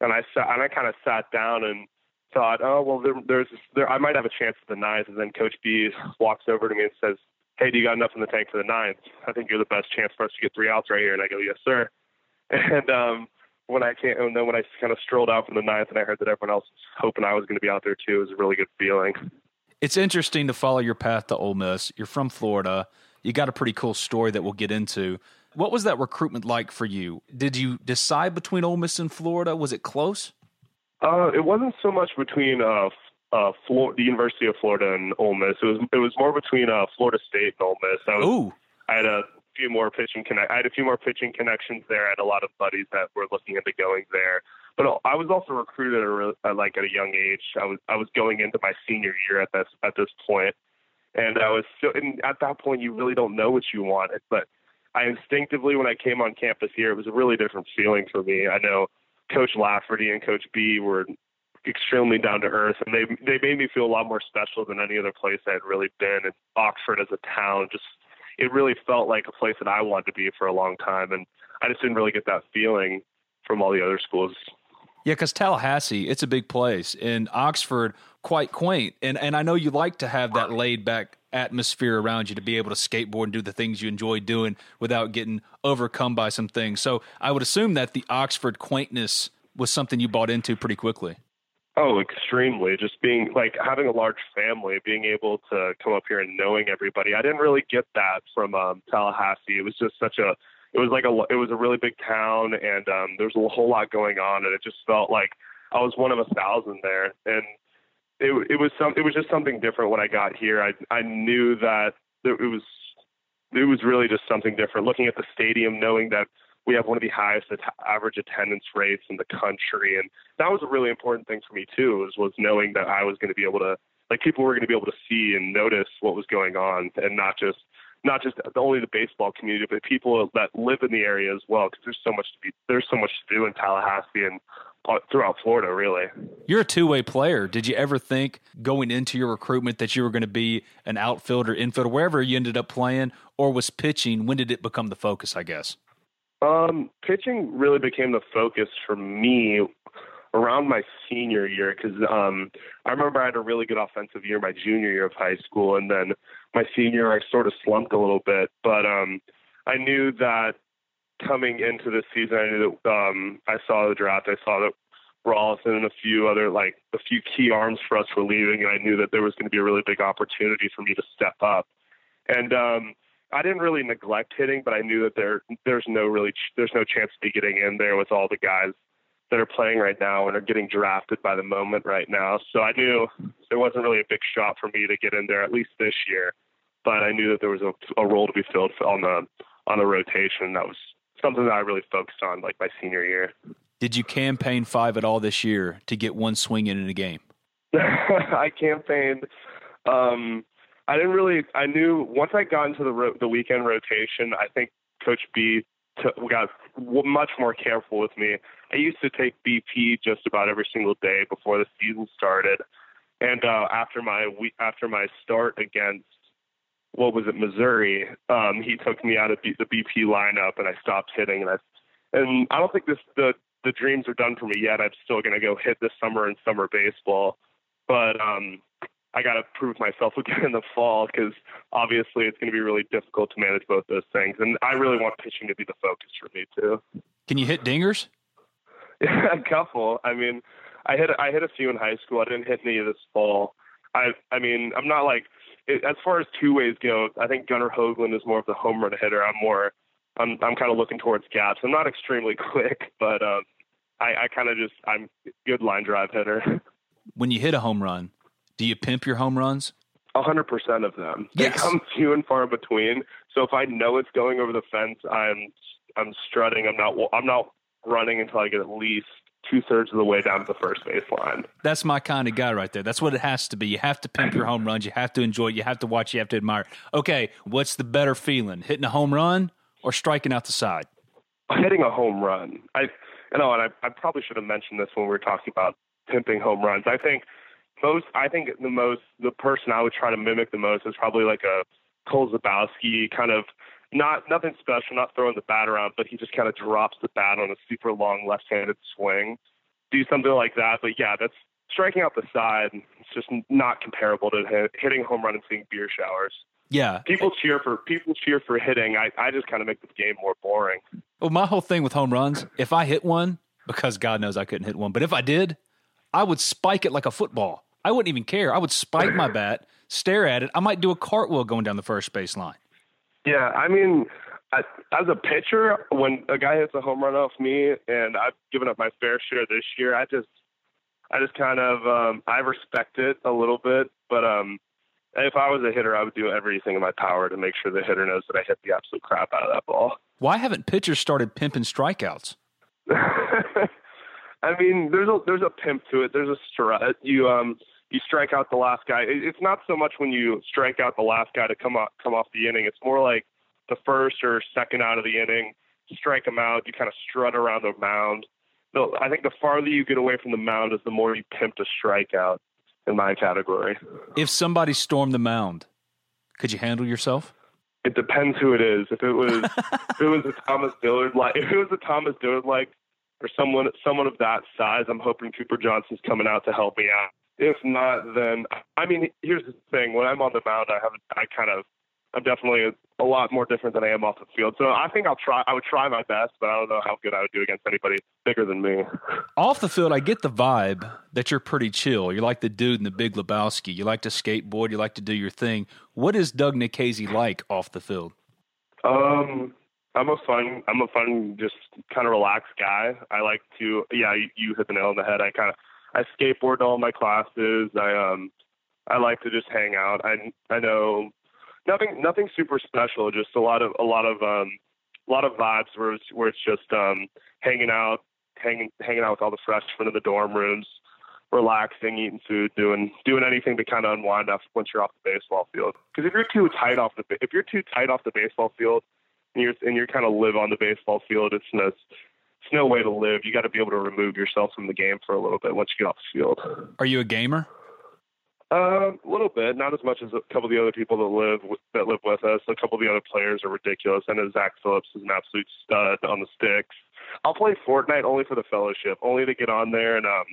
and I sat and I kind of sat down and thought, oh well, there, there's there I might have a chance at the ninth. And then Coach B walks over to me and says, Hey, do you got enough in the tank for the ninth? I think you're the best chance for us to get three outs right here. And I go, Yes, sir. <laughs> And um, when I came, and then when I kind of strolled out from the ninth and I heard that everyone else was hoping I was going to be out there too, it was a really good feeling. It's interesting to follow your path to Ole Miss. You're from Florida you got a pretty cool story that we'll get into. What was that recruitment like for you? Did you decide between Ole Miss and Florida? Was it close? Uh, it wasn't so much between uh, uh, Flor- the University of Florida and Ole Miss. It was it was more between uh, Florida State and Ole Miss. I was, Ooh. I had a few more pitching connect. I had a few more pitching connections there. I had a lot of buddies that were looking into going there. But I was also recruited at a, like at a young age. I was I was going into my senior year at this at this point, and I was still. and at that point, you really don't know what you wanted. But I instinctively, when I came on campus here, it was a really different feeling for me. I know Coach Lafferty and Coach B were extremely down to earth, and they they made me feel a lot more special than any other place I had really been. And Oxford as a town, just it really felt like a place that I wanted to be for a long time, and I just didn't really get that feeling from all the other schools. Yeah, because Tallahassee, it's a big place, and Oxford quite quaint. And and I know you like to have that laid back atmosphere around you to be able to skateboard and do the things you enjoy doing without getting overcome by some things. So I would assume that the Oxford quaintness was something you bought into pretty quickly. Oh, extremely. Just being like having a large family, being able to come up here and knowing everybody. I didn't really get that from um, Tallahassee. It was just such a, it was like a, it was a really big town, and um, there was a whole lot going on, and it just felt like I was one of a thousand there. And it it was some it was just something different when I got here. I I knew that it was it was really just something different. Looking at the stadium, knowing that we have one of the highest average attendance rates in the country, and that was a really important thing for me too. Was was knowing that I was going to be able to like people were going to be able to see and notice what was going on, and not just not just only the baseball community, but people that live in the area as well. Because there's so much to be there's so much to do in Tallahassee and uh, throughout Florida, really. You're a two way player. Did you ever think going into your recruitment that you were going to be an outfielder, infielder, wherever you ended up playing, or was pitching? When did it become the focus? I guess. Um, pitching really became the focus for me around my senior year because um, I remember I had a really good offensive year my junior year of high school, and then my senior I sort of slumped a little bit. But um, I knew that coming into this season, I knew that um, I saw the draft. I saw that Rolison and a few other like a few key arms for us were leaving, and I knew that there was going to be a really big opportunity for me to step up. And um, I didn't really neglect hitting, but I knew that there there's no really there's no chance to be getting in there with all the guys that are playing right now and are getting drafted by the moment right now. So I knew there wasn't really a big shot for me to get in there at least this year, but I knew that there was a, a role to be filled on the on the rotation. That was something that I really focused on like my senior year. Did you campaign five at all this year to get one swing in in a game? <laughs> I campaigned. Um, I didn't really. I knew once I got into the ro- the weekend rotation. I think Coach B t- got much more careful with me. I used to take BP just about every single day before the season started, and uh, after my week after my start against what was it Missouri, um, he took me out of B- the BP lineup, and I stopped hitting. And I and I don't think this the the dreams are done for me yet. I'm still going to go hit this summer in summer baseball, but um, I got to prove myself <laughs> again in the fall because obviously it's going to be really difficult to manage both those things. And I really want pitching to be the focus for me too. Can you hit dingers? <laughs> a couple. I mean, I hit I hit a few in high school. I didn't hit any this fall. I I mean, I'm not like as far as two ways go. I think Gunnar Hoglund is more of the home run hitter. I'm more I'm I'm kind of looking towards gaps. I'm not extremely <laughs> quick, but um, I I kind of just I'm good line drive hitter. When you hit a home run, do you pimp your home runs? A hundred percent of them. Yes. They come <laughs> few and far between. So if I know it's going over the fence, I'm I'm strutting. I'm not I'm not running until I get at least two thirds of the way down to the first baseline. That's my kind of guy right there. That's what it has to be. You have to pimp your home runs. You have to enjoy it. You have to watch. You have to admire. it. Okay, what's the better feeling, hitting a home run or striking out the side? Hitting a home run. I you know, and I, I probably should have mentioned this when we were talking about pimping home runs. I think most. I think the most. The person I would try to mimic the most is probably like a Cole Zabowski kind of not nothing special, not throwing the bat around, but he just kind of drops the bat on a super long left-handed swing. Do something like that, but yeah, that's striking out the side. It's just not comparable to hit, hitting a home run and seeing beer showers. Yeah. People cheer for people cheer for hitting. I I just kind of make the game more boring. Well, my whole thing with home runs, if I hit one, because God knows I couldn't hit one, but if I did, I would spike it like a football. I wouldn't even care. I would spike my <laughs> bat, stare at it. I might do a cartwheel going down the first base line. Yeah, I mean, I, as a pitcher, when a guy hits a home run off me, and I've given up my fair share this year, I just, I just kind of, um, I respect it a little bit. But um, if I was a hitter, I would do everything in my power to make sure the hitter knows that I hit the absolute crap out of that ball. Why haven't pitchers started pimping strikeouts? <laughs> I mean, there's a there's a pimp to it. There's a strut. You um you strike out the last guy. It, it's not so much when you strike out the last guy to come off come off the inning. It's more like the first or second out of the inning, strike them out. You kind of strut around the mound. So I think the farther you get away from the mound is the more you pimp a strikeout in my category. If somebody stormed the mound, could you handle yourself? It depends who it is. If it was <laughs> if it was a Thomas Dillard like if it was a Thomas Dillard like or someone someone of that size, I'm hoping Cooper Johnson's coming out to help me out. If not, then I mean, here's the thing: when I'm on the mound, I have I kind of I'm definitely a, a lot more different than I am off the field. So I think I'll try. I would try my best, but I don't know how good I would do against anybody bigger than me. Off the field, I get the vibe that you're pretty chill. You're like the dude in the Big Lebowski. You like to skateboard. You like to do your thing. What is Doug Nikhazy like off the field? Um, I'm a fun, I'm a fun, just kind of relaxed guy. I like to, yeah, you, hit the nail on the head. I kind of, I skateboard to all my classes. I um, I like to just hang out. I I know nothing, nothing super special. Just a lot of a lot of um, a lot of vibes where it's where it's just um, hanging out, hanging hanging out with all the freshmen in the dorm rooms, relaxing, eating food, doing doing anything to kind of unwind after once you're off the baseball field. Because if you're too tight off the if you're too tight off the baseball field, and you're and you kind of live on the baseball field, it's no it's no way to live. You got to be able to remove yourself from the game for a little bit once you get off the field. Are you a gamer? Uh, a little bit, not as much as a couple of the other people that live with, that live with us. A couple of the other players are ridiculous. I know Zach Phillips is an absolute stud on the sticks. I'll play Fortnite only for the fellowship, only to get on there and um,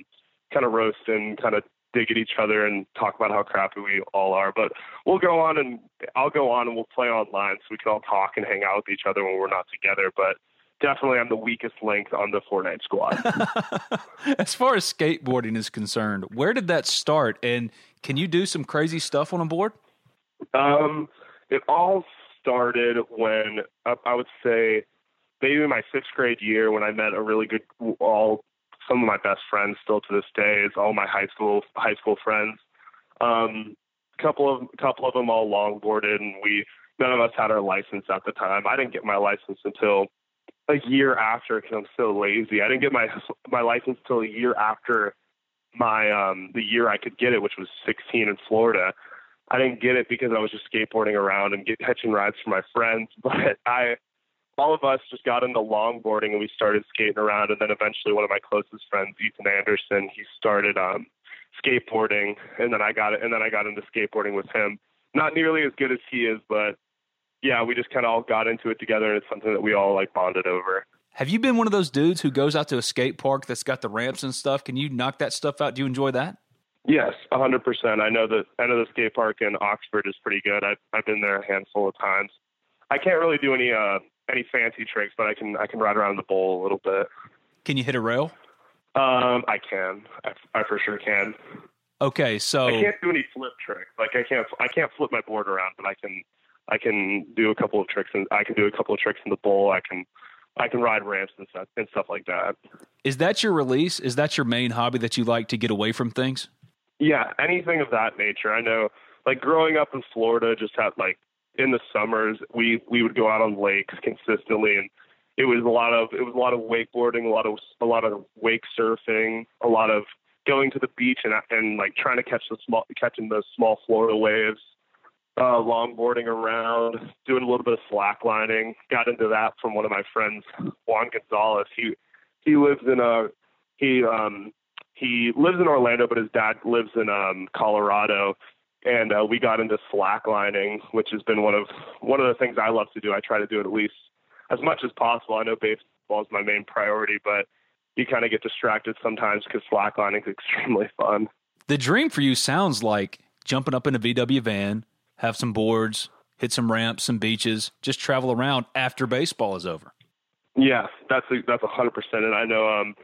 kind of roast and kind of dig at each other and talk about how crappy we all are. But we'll go on and I'll go on and we'll play online so we can all talk and hang out with each other when we're not together. But definitely I'm the weakest link on the Fortnite squad. <laughs> <laughs> as far as skateboarding is concerned, where did that start? And can you do some crazy stuff on a board? Um, it all started when uh, I would say maybe my sixth grade year when I met a really good all some of my best friends still to this day is all my high school high school friends. Um, couple of a couple of them all longboarded, and we none of us had our license at the time. I didn't get my license until a year after because I'm so lazy. I didn't get my my license until a year after my um the year I could get it, which was 16 in Florida. I didn't get it because I was just skateboarding around and get catching rides from my friends. <laughs> But I all of us just got into longboarding and we started skating around. And then eventually, one of my closest friends, Ethan Anderson, he started um, skateboarding, and then I got it, and then I got into skateboarding with him. Not nearly as good as he is, but yeah, we just kind of all got into it together, and it's something that we all like bonded over. Have you been one of those dudes who goes out to a skate park that's got the ramps and stuff? Can you knock that stuff out? Do you enjoy that? Yes, a hundred percent. I know that I know the skate park in Oxford is pretty good. I've I've been there a handful of times. I can't really do any uh any fancy tricks, but I can I can ride around the bowl a little bit. Can you hit a rail? Um, I can. I, I for sure can. Okay, so I can't do any flip tricks. Like I can't I can't flip my board around, but I can I can do a couple of tricks and I can do a couple of tricks in the bowl. I can I can ride ramps and stuff and stuff like that. Is that your release? Is that your main hobby that you like to get away from things? Yeah, anything of that nature. I know, like growing up in Florida, just had like in the summers we we would go out on lakes consistently, and it was a lot of it was a lot of wakeboarding, a lot of a lot of wake surfing, a lot of going to the beach and and like trying to catch the small catching those small Florida waves. Uh, longboarding around, doing a little bit of slacklining. Got into that from one of my friends, Juan Gonzalez. He he lives in a he um he lives in Orlando, but his dad lives in um, Colorado. And uh, we got into slacklining, which has been one of one of the things I love to do. I try to do it at least as much as possible. I know baseball is my main priority, but you kind of get distracted sometimes because slacklining is <laughs> extremely fun. The dream for you sounds like jumping up in a VW van, have some boards, hit some ramps, some beaches, just travel around after baseball is over. Yeah, that's a, that's a hundred percent. And I know um,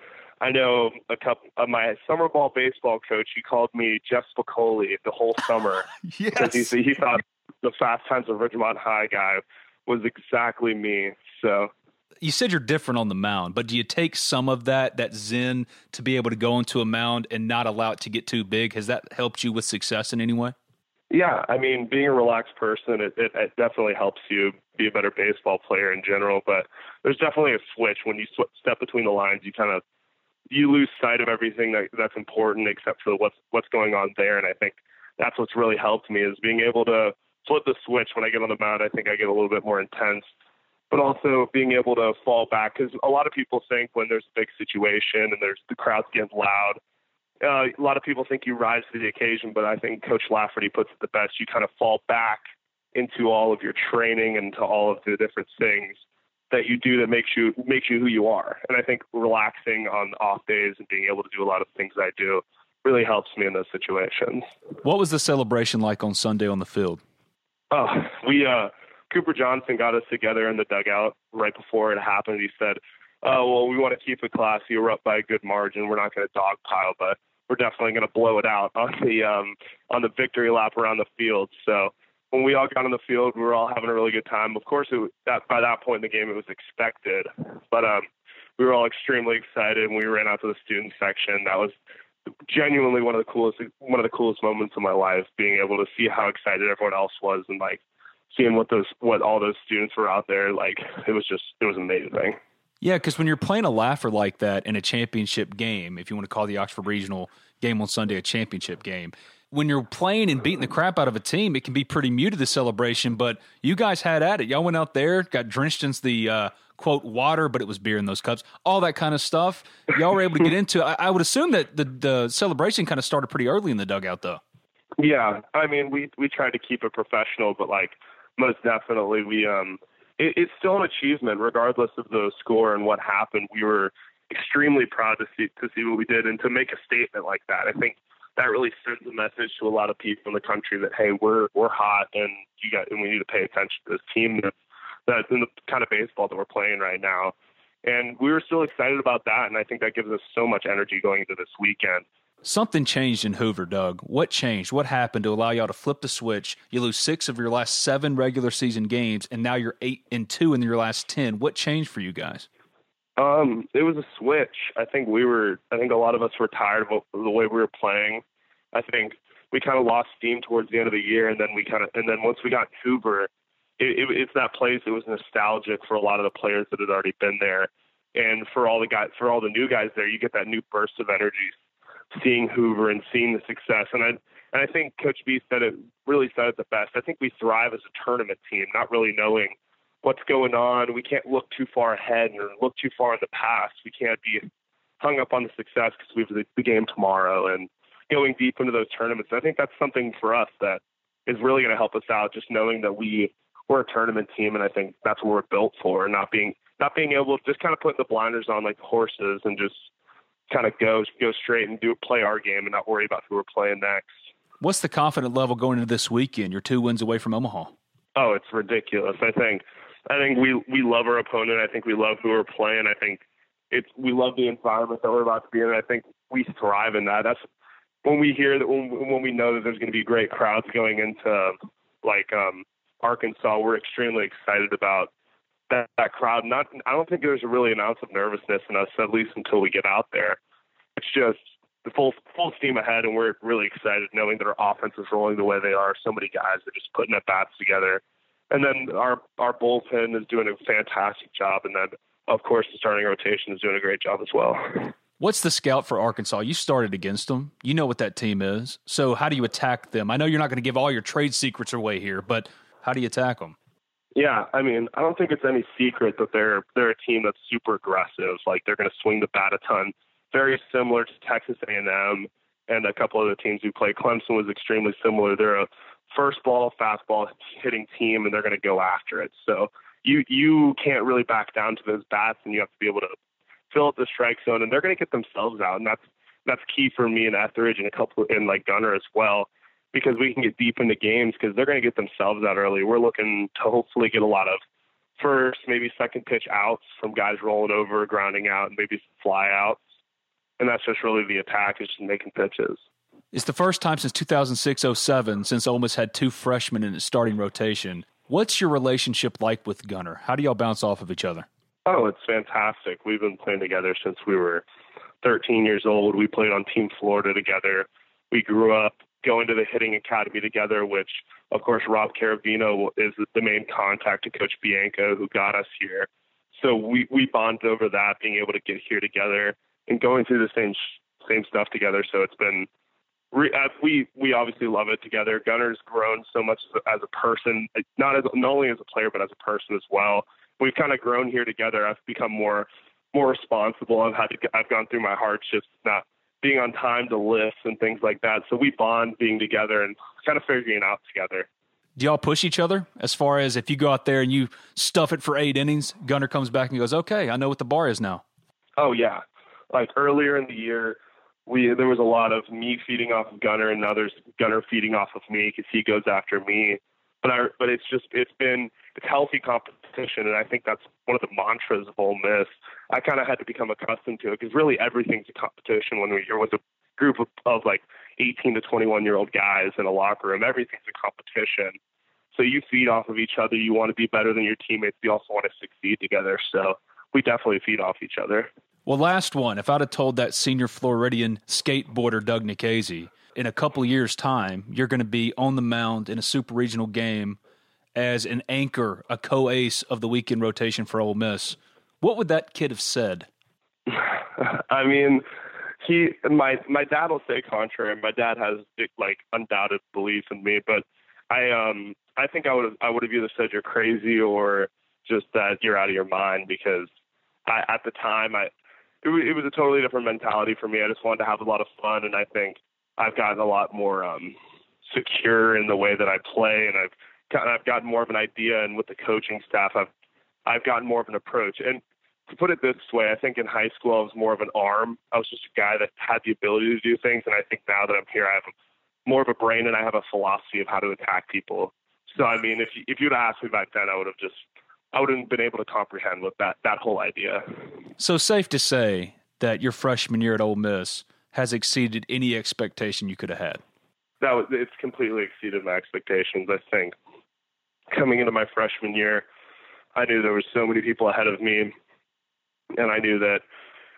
I know a couple of uh, my summer ball baseball coach. He called me Jeff Spicoli the whole <laughs> summer because yes. he, he thought the Fast Times of Ridgemont High guy was exactly me. So you said you're different on the mound, but do you take some of that that zen to be able to go into a mound and not allow it to get too big? Has that helped you with success in any way? Yeah, I mean, being a relaxed person, it, it, it definitely helps you be a better baseball player in general. But there's definitely a switch when you sw- step between the lines. You kind of you lose sight of everything that, that's important except for what's what's going on there. And I think that's what's really helped me is being able to flip the switch when I get on the mound. I think I get a little bit more intense, but also being able to fall back because a lot of people think when there's a big situation and there's the crowd's getting loud. Uh, a lot of people think you rise to the occasion, but I think Coach Lafferty puts it the best. You kind of fall back into all of your training and to all of the different things that you do that makes you makes you who you are. And I think relaxing on off days and being able to do a lot of things I do really helps me in those situations. What was the celebration like on Sunday on the field? Oh, we uh Cooper Johnson got us together in the dugout right before it happened. He said, "Oh, well, we want to keep it classy. We're up by a good margin. We're not going to dogpile, but we're definitely going to blow it out on the um on the victory lap around the field." So when we all got on the field, we were all having a really good time. Of course, it, that by that point in the game, it was expected, but um, we were all extremely excited. And we ran out to the student section. That was genuinely one of the coolest one of the coolest moments of my life. Being able to see how excited everyone else was, and like seeing what those what all those students were out there. Like it was just it was amazing. Yeah, because when you're playing a laugher like that in a championship game, if you want to call the Oxford Regional game on Sunday a championship game, when you're playing and beating the crap out of a team, it can be pretty muted the celebration. But you guys had at it. Y'all went out there, got drenched in the uh, quote water, but it was beer in those cups. All that kind of stuff. Y'all were able to get into. I, I would assume that the the celebration kind of started pretty early in the dugout, though. Yeah, I mean, we we tried to keep it professional, but like most definitely, we um, it, it's still an achievement regardless of the score and what happened. We were extremely proud to see to see what we did and to make a statement like that. I think that really sends a message to a lot of people in the country that hey, we're we're hot and you got and we need to pay attention to this team that's that's in the kind of baseball that we're playing right now. And we were still excited about that, and I think that gives us so much energy going into this weekend. Something changed in Hoover, Doug. What changed? What happened to allow y'all to flip the switch? You lose six of your last seven regular season games, and now you're eight and two in your last ten. What changed for you guys? Um, it was a switch. I think we were. I think a lot of us were tired of the way we were playing. I think we kind of lost steam towards the end of the year, and then we kind of, and then once we got Hoover, it, it, it's that place. It was nostalgic for a lot of the players that had already been there, and for all the guys, for all the new guys there, you get that new burst of energy, seeing Hoover and seeing the success. And I, and I think Coach B said it really said it the best. I think we thrive as a tournament team, not really knowing what's going on. We can't look too far ahead or look too far in the past. We can't be hung up on the success because we have the, the game tomorrow and going deep into those tournaments. I think that's something for us that is really going to help us out. Just knowing that we we're a tournament team, and I think that's what we're built for. Not being not being able to just kind of put the blinders on like horses and just kind of go go straight and do play our game and not worry about who we're playing next. What's the confident level going into this weekend? You're two wins away from Omaha. Oh, it's ridiculous. I think I think we we love our opponent. I think we love who we're playing. I think it's we love the environment that we're about to be in. I think we thrive in that. That's when we hear that when, when we know that there's going to be great crowds going into like um Arkansas, we're extremely excited about that, that crowd. Not I don't think there's really an ounce of nervousness in us at least until we get out there. It's just the full full steam ahead, and we're really excited knowing that our offense is rolling the way they are. So many guys are just putting at bats together, and then our our bullpen is doing a fantastic job, and then of course the starting rotation is doing a great job as well. What's the scout for Arkansas? You started against them. You know what that team is. So how do you attack them? I know you're not going to give all your trade secrets away here, but how do you attack them? Yeah, I mean, I don't think it's any secret that they're they're a team that's super aggressive. Like they're going to swing the bat a ton, very similar to Texas A&M and a couple other teams we play. Clemson was extremely similar. They're a first ball fastball hitting team, and they're going to go after it. So you you can't really back down to those bats, and you have to be able to fill up the strike zone, and they're going to get themselves out, and that's that's key for me and Ethridge and a couple and like Gunnar as well because we can get deep into games because they're going to get themselves out early. We're looking to hopefully get a lot of first, maybe second pitch outs from guys rolling over, grounding out, and maybe some fly outs. And that's just really the attack is just making pitches. It's the first time since 2006-07 since Ole Miss had two freshmen in its starting rotation. What's your relationship like with Gunnar? How do y'all bounce off of each other? Oh, it's fantastic. We've been playing together since we were 13 years old. We played on Team Florida together. We grew up going to the hitting academy together, which of course Rob Caravino is the main contact to Coach Bianco who got us here. So we we bonded over that, being able to get here together and going through the same same stuff together. So it's been Uh, we we obviously love it together. Gunnar's grown so much as a, as a person, not as not only as a player but as a person as well. We've kind of grown here together. I've become more more responsible. I've had to I've gone through my hardships, not being on time to lifts and things like that. So we bond being together and kind of figuring it out together. Do y'all push each other as far as if you go out there and you stuff it for eight innings, Gunnar comes back and goes, "Okay, I know what the bar is now." Oh yeah, like earlier in the year, we there was a lot of me feeding off of Gunnar and others Gunnar feeding off of me because he goes after me. But I but it's just it's been it's healthy competition, and I think that's one of the mantras of Ole Miss. I kind of had to become accustomed to it because really everything's a competition when you're with a group of, of like 18 to 21 year old guys in a locker room. Everything's a competition. So you feed off of each other. You want to be better than your teammates. You also want to succeed together. So we definitely feed off each other. Well, last one. If I'd have told that senior Floridian skateboarder Doug Nikhazy in a couple years' time, you're going to be on the mound in a super regional game as an anchor, a co ace of the weekend rotation for Ole Miss, what would that kid have said? <laughs> I mean, he my my dad will say contrary. My dad has like undoubted belief in me, but I um I think I would I would have either said you're crazy or just that you're out of your mind because I at the time I it, it was a totally different mentality for me. I just wanted to have a lot of fun, and I think I've gotten a lot more um secure in the way that I play, and I've I've gotten more of an idea, and with the coaching staff, I've I've gotten more of an approach. And to put it this way, I think in high school I was more of an arm. I was just a guy that had the ability to do things, and I think now that I'm here, I have more of a brain and I have a philosophy of how to attack people. So I mean, if you, if you'd asked me back then, I would have just I wouldn't have been able to comprehend with that that whole idea. So safe to say that your freshman year at Ole Miss has exceeded any expectation you could have had. That was it's completely exceeded my expectations. I think coming into my freshman year, I knew there were so many people ahead of me, and I knew that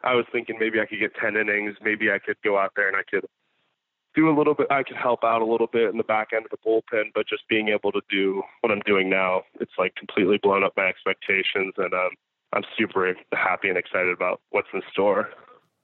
I was thinking maybe I could get 10 innings, maybe I could go out there and I could do a little bit, I could help out a little bit in the back end of the bullpen, but just being able to do what I'm doing now, it's like completely blown up my expectations, and um, I'm super happy and excited about what's in store.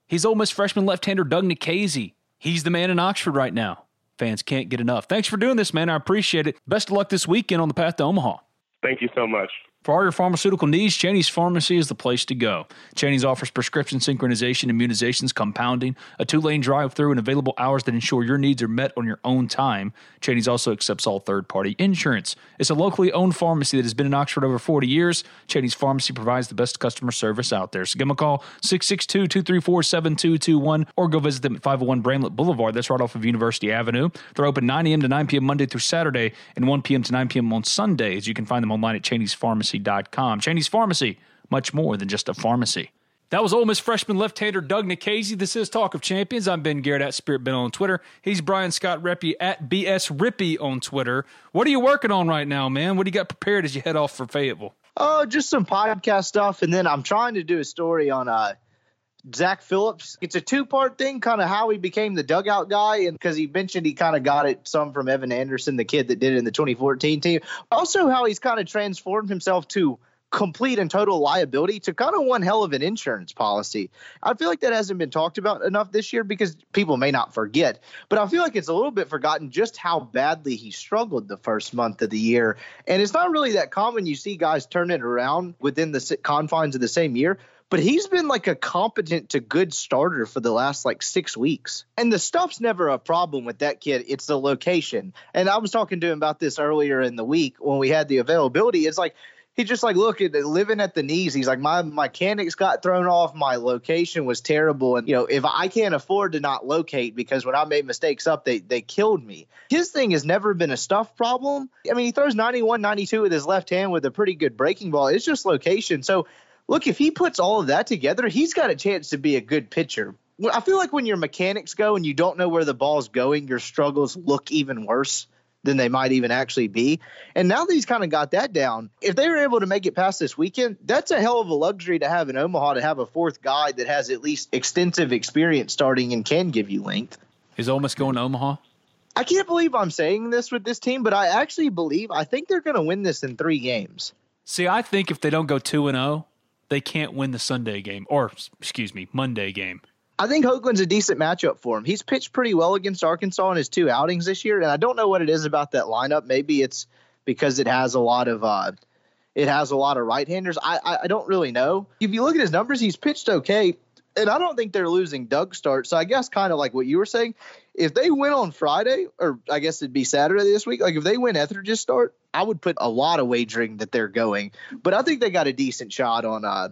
He's Ole Miss freshman left-hander Doug Nikhazy. He's the man in Oxford right now. Fans can't get enough. Thanks for doing this, man. I appreciate it. Best of luck this weekend on the path to Omaha. Thank you so much. For all your pharmaceutical needs, Cheney's Pharmacy is the place to go. Cheney's offers prescription synchronization, immunizations, compounding, a two lane drive through, and available hours that ensure your needs are met on your own time. Cheney's also accepts all third party insurance. It's a locally owned pharmacy that has been in Oxford over 40 years. Cheney's Pharmacy provides the best customer service out there. So give them a call 662 234 7221 or go visit them at 501 Bramlett Boulevard. That's right off of University Avenue. They're open 9 a.m. to 9 p.m. Monday through Saturday and 1 p.m. to 9 p.m. on Sundays. You can find them online at Cheney's Pharmacy pharmacy.com. Cheney's Pharmacy, much more than just a pharmacy. That was Ole Miss freshman left-hander Doug Nikhazy. This is Talk of Champions. I'm Ben Garrett at Spirit Ben on Twitter. He's Brian Scott Rippee at BS Rippee on Twitter. What are you working on right now, man? What do you got prepared as you head off for Fayetteville? Oh, just some podcast stuff, and then I'm trying to do a story on uh, Zach Phillips. It's a two part thing, kind of how he became the dugout guy, and because he mentioned he kind of got it some from Evan Anderson, the kid that did it in the 2014 team. Also, how he's kind of transformed himself to complete and total liability to kind of one hell of an insurance policy. I feel like that hasn't been talked about enough this year because people may not forget, but I feel like it's a little bit forgotten just how badly he struggled the first month of the year. And it's not really that common you see guys turn it around within the confines of the same year. But he's been like a competent to good starter for the last like six weeks. And the stuff's never a problem with that kid. It's the location. And I was talking to him about this earlier in the week when we had the availability. It's like he just like look at living at the knees. He's like my mechanics got thrown off. My location was terrible, and you know if I can't afford to not locate because when I made mistakes up, they they killed me. His thing has never been a stuff problem. I mean, he throws 91, 92 with his left hand with a pretty good breaking ball. It's just location. So look, if he puts all of that together, he's got a chance to be a good pitcher. I feel like when your mechanics go and you don't know where the ball's going, your struggles look even worse than they might even actually be. And now that he's kind of got that down, if they were able to make it past this weekend, that's a hell of a luxury to have in Omaha to have a fourth guy that has at least extensive experience starting and can give you length. Is Miss going to Omaha? I can't believe I'm saying this with this team, but I actually believe I think they're going to win this in three games. See, I think if they don't go two and zero, oh, they can't win the Sunday game or excuse me Monday game. I think Hoglund's a decent matchup for him. He's pitched pretty well against Arkansas in his two outings this year, and I don't know what it is about that lineup. Maybe it's because it has a lot of uh, it has a lot of right-handers. I, I, I don't really know. If you look at his numbers, he's pitched okay, and I don't think they're losing Doug start. So I guess kind of like what you were saying, if they win on Friday, or I guess it'd be Saturday this week, like if they win Ethridge's start, I would put a lot of wagering that they're going. But I think they got a decent shot on uh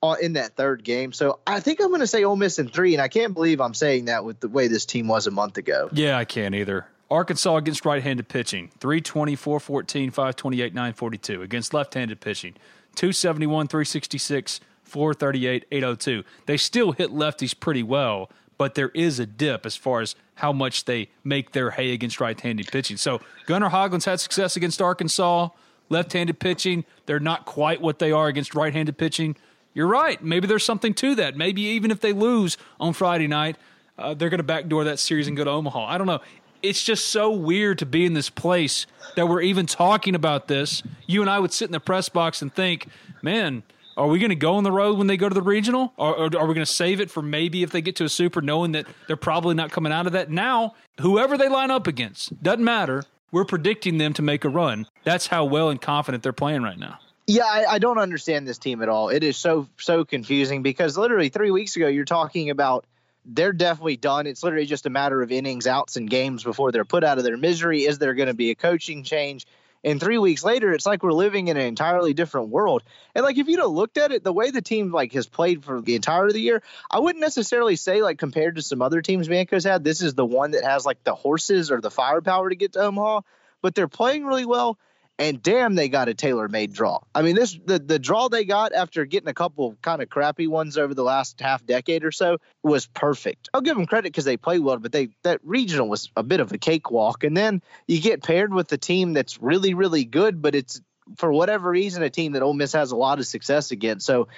on in that third game. So I think I'm to say Ole Miss in three, and I can't believe I'm saying that with the way this team was a month ago. Yeah, I can't either. Arkansas against right-handed pitching, 320, 414, 528, 942. Against left-handed pitching, 271, 366, 438, 802. They still hit lefties pretty well, but there is a dip as far as how much they make their hay against right-handed pitching. So Gunnar Hoglund's had success against Arkansas. Left-handed pitching, they're not quite what they are against right-handed pitching you're right. Maybe there's something to that. Maybe even if they lose on Friday night, uh, they're going to backdoor that series and go to Omaha. I don't know. It's just so weird to be in this place that we're even talking about this. You and I would sit in the press box and think, man, are we going to go on the road when they go to the regional? Or, or are we going to save it for maybe if they get to a super, knowing that they're probably not coming out of that? Now, whoever they line up against, doesn't matter. We're predicting them to make a run. That's how well and confident they're playing right now. Yeah, I, I, don't understand this team at all. It is so so confusing because literally three weeks ago you're talking about they're definitely done. It's literally just a matter of innings, outs, and games before they're put out of their misery. Is there going to be a coaching change? And three weeks later, it's like we're living in an entirely different world. And like if you'd have looked at it, the way the team like has played for the entire of the year, I wouldn't necessarily say like compared to some other teams Bianco's had, this is the one that has like the horses or the firepower to get to Omaha. But they're playing really well and damn they got a tailor-made draw i mean this the, the draw they got after getting a couple kind of crappy ones over the last half decade or so was perfect i'll give them credit because they play well but they that regional was a bit of a cakewalk and then you get paired with a team that's really really good but it's for whatever reason a team that Ole Miss has a lot of success against so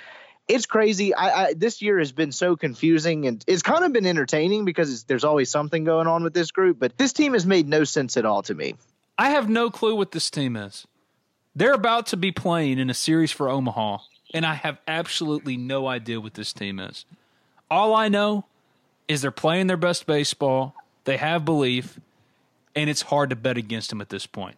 it's crazy. I, I, this year has been so confusing, and it's kind of been entertaining because there's always something going on with this group. But this team has made no sense at all to me. I have no clue what this team is. They're about to be playing in a series for Omaha, and I have absolutely no idea what this team is. All I know is they're playing their best baseball, they have belief, and it's hard to bet against them at this point.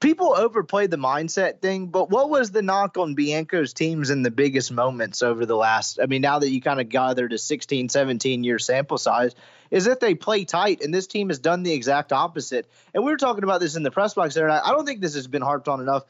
People overplay the mindset thing, but what was the knock on Bianco's teams in the biggest moments over the last? I mean, now that you kind of gathered a 16, 17 year sample size, is that they play tight, and this team has done the exact opposite. And we were talking about this in the press box there, and I, I don't think this has been harped on enough.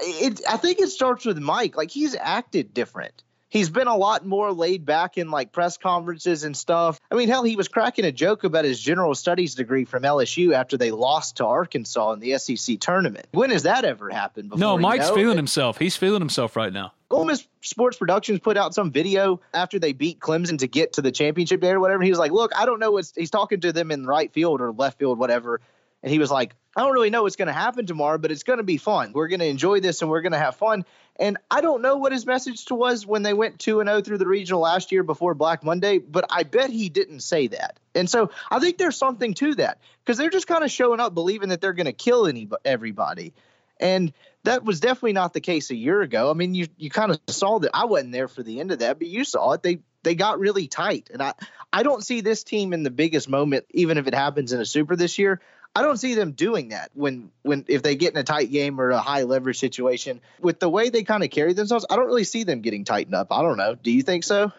It, I think it starts with Mike. Like he's acted different he's been a lot more laid back in like press conferences and stuff. I mean, hell, he was cracking a joke about his general studies degree from LSU after they lost to Arkansas in the SEC tournament. When has that ever happened before? No, Mike's you know? feeling himself. He's feeling himself right now. Ole Miss Sports Productions put out some video after they beat Clemson to get to the championship day or whatever. He was like, "Look, I don't know what's." He's talking to them in right field or left field, whatever, and he was like, I don't really know what's going to happen tomorrow, but it's going to be fun. We're going to enjoy this and we're going to have fun. And I don't know what his message was when they went 2 and 0 through the regional last year before Black Monday, but I bet he didn't say that. And so I think there's something to that because they're just kind of showing up believing that they're going to kill any, everybody. And that was definitely not the case a year ago. I mean, you you kind of saw that. I wasn't there for the end of that, but you saw it. They they got really tight, and I I don't see this team in the biggest moment, even if it happens in a super this year. I don't see them doing that when when if they get in a tight game or a high leverage situation. With the way they kind of carry themselves, I don't really see them getting tightened up. I don't know. Do you think so?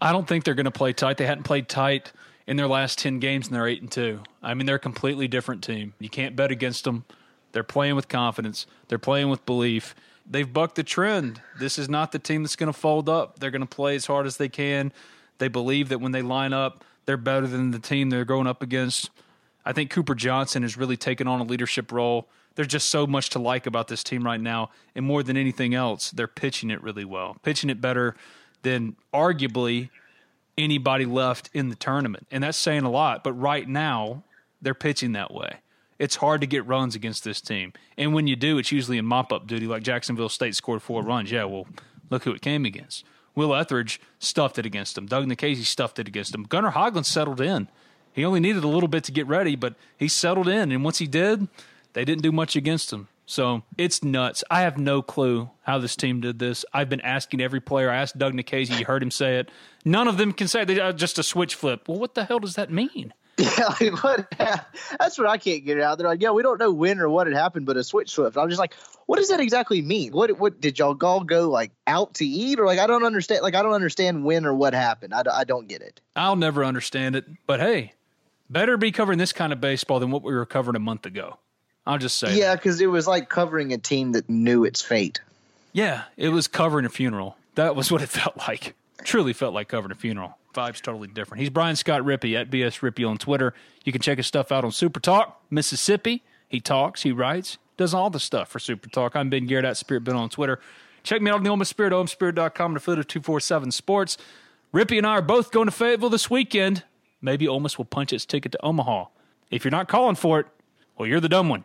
I don't think they're going to play tight. They hadn't played tight in their last 10 games and they're 8 and 2. I mean, they're a completely different team. You can't bet against them. They're playing with confidence. They're playing with belief. They've bucked the trend. This is not the team that's going to fold up. They're going to play as hard as they can. They believe that when they line up, they're better than the team they're going up against. I think Cooper Johnson has really taken on a leadership role. There's just so much to like about this team right now. And more than anything else, they're pitching it really well, pitching it better than arguably anybody left in the tournament. And that's saying a lot. But right now, they're pitching that way. It's hard to get runs against this team. And when you do, it's usually in mop up duty, like Jacksonville State scored four runs. Yeah, well, look who it came against. Will Ethridge stuffed it against them. Doug Nikhazy stuffed it against them. Gunnar Hoglund settled in. He only needed a little bit to get ready, but he settled in. And once he did, they didn't do much against him. So it's nuts. I have no clue how this team did this. I've been asking every player. I asked Doug Nikhazy. You heard him say it. None of them can say they uh, just a switch flip. Well, what the hell does that mean? <laughs> Yeah, like what? <laughs> That's what I can't get out. They're like, yeah, we don't know when or what had happened, but a switch flipped. I'm just like, what does that exactly mean? What what did y'all all go like out to eat or like I don't understand. Like I don't understand when or what happened. I, I don't get it. I'll never understand it. But hey, better be covering this kind of baseball than what we were covering a month ago. I'll just say. Yeah, because it was like covering a team that knew its fate. Yeah, it was covering a funeral. That was what it <laughs> felt like. Truly felt like covering a funeral. Vibe's totally different. He's Brian Scott Rippee at BS Rippee on Twitter. You can check his stuff out on Super Talk, Mississippi. He talks, he writes, does all the stuff for Super Talk. I'm Ben Garrett at Spirit Ben on Twitter. Check me out on the Miss Spirit, OMSpirit.com, and affiliate of 247 Sports. Rippee and I are both going to Fayetteville this weekend. Maybe Ole Miss will punch its ticket to Omaha. If you're not calling for it, well, you're the dumb one.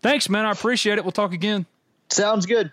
Thanks, man. I appreciate it. We'll talk again. Sounds good.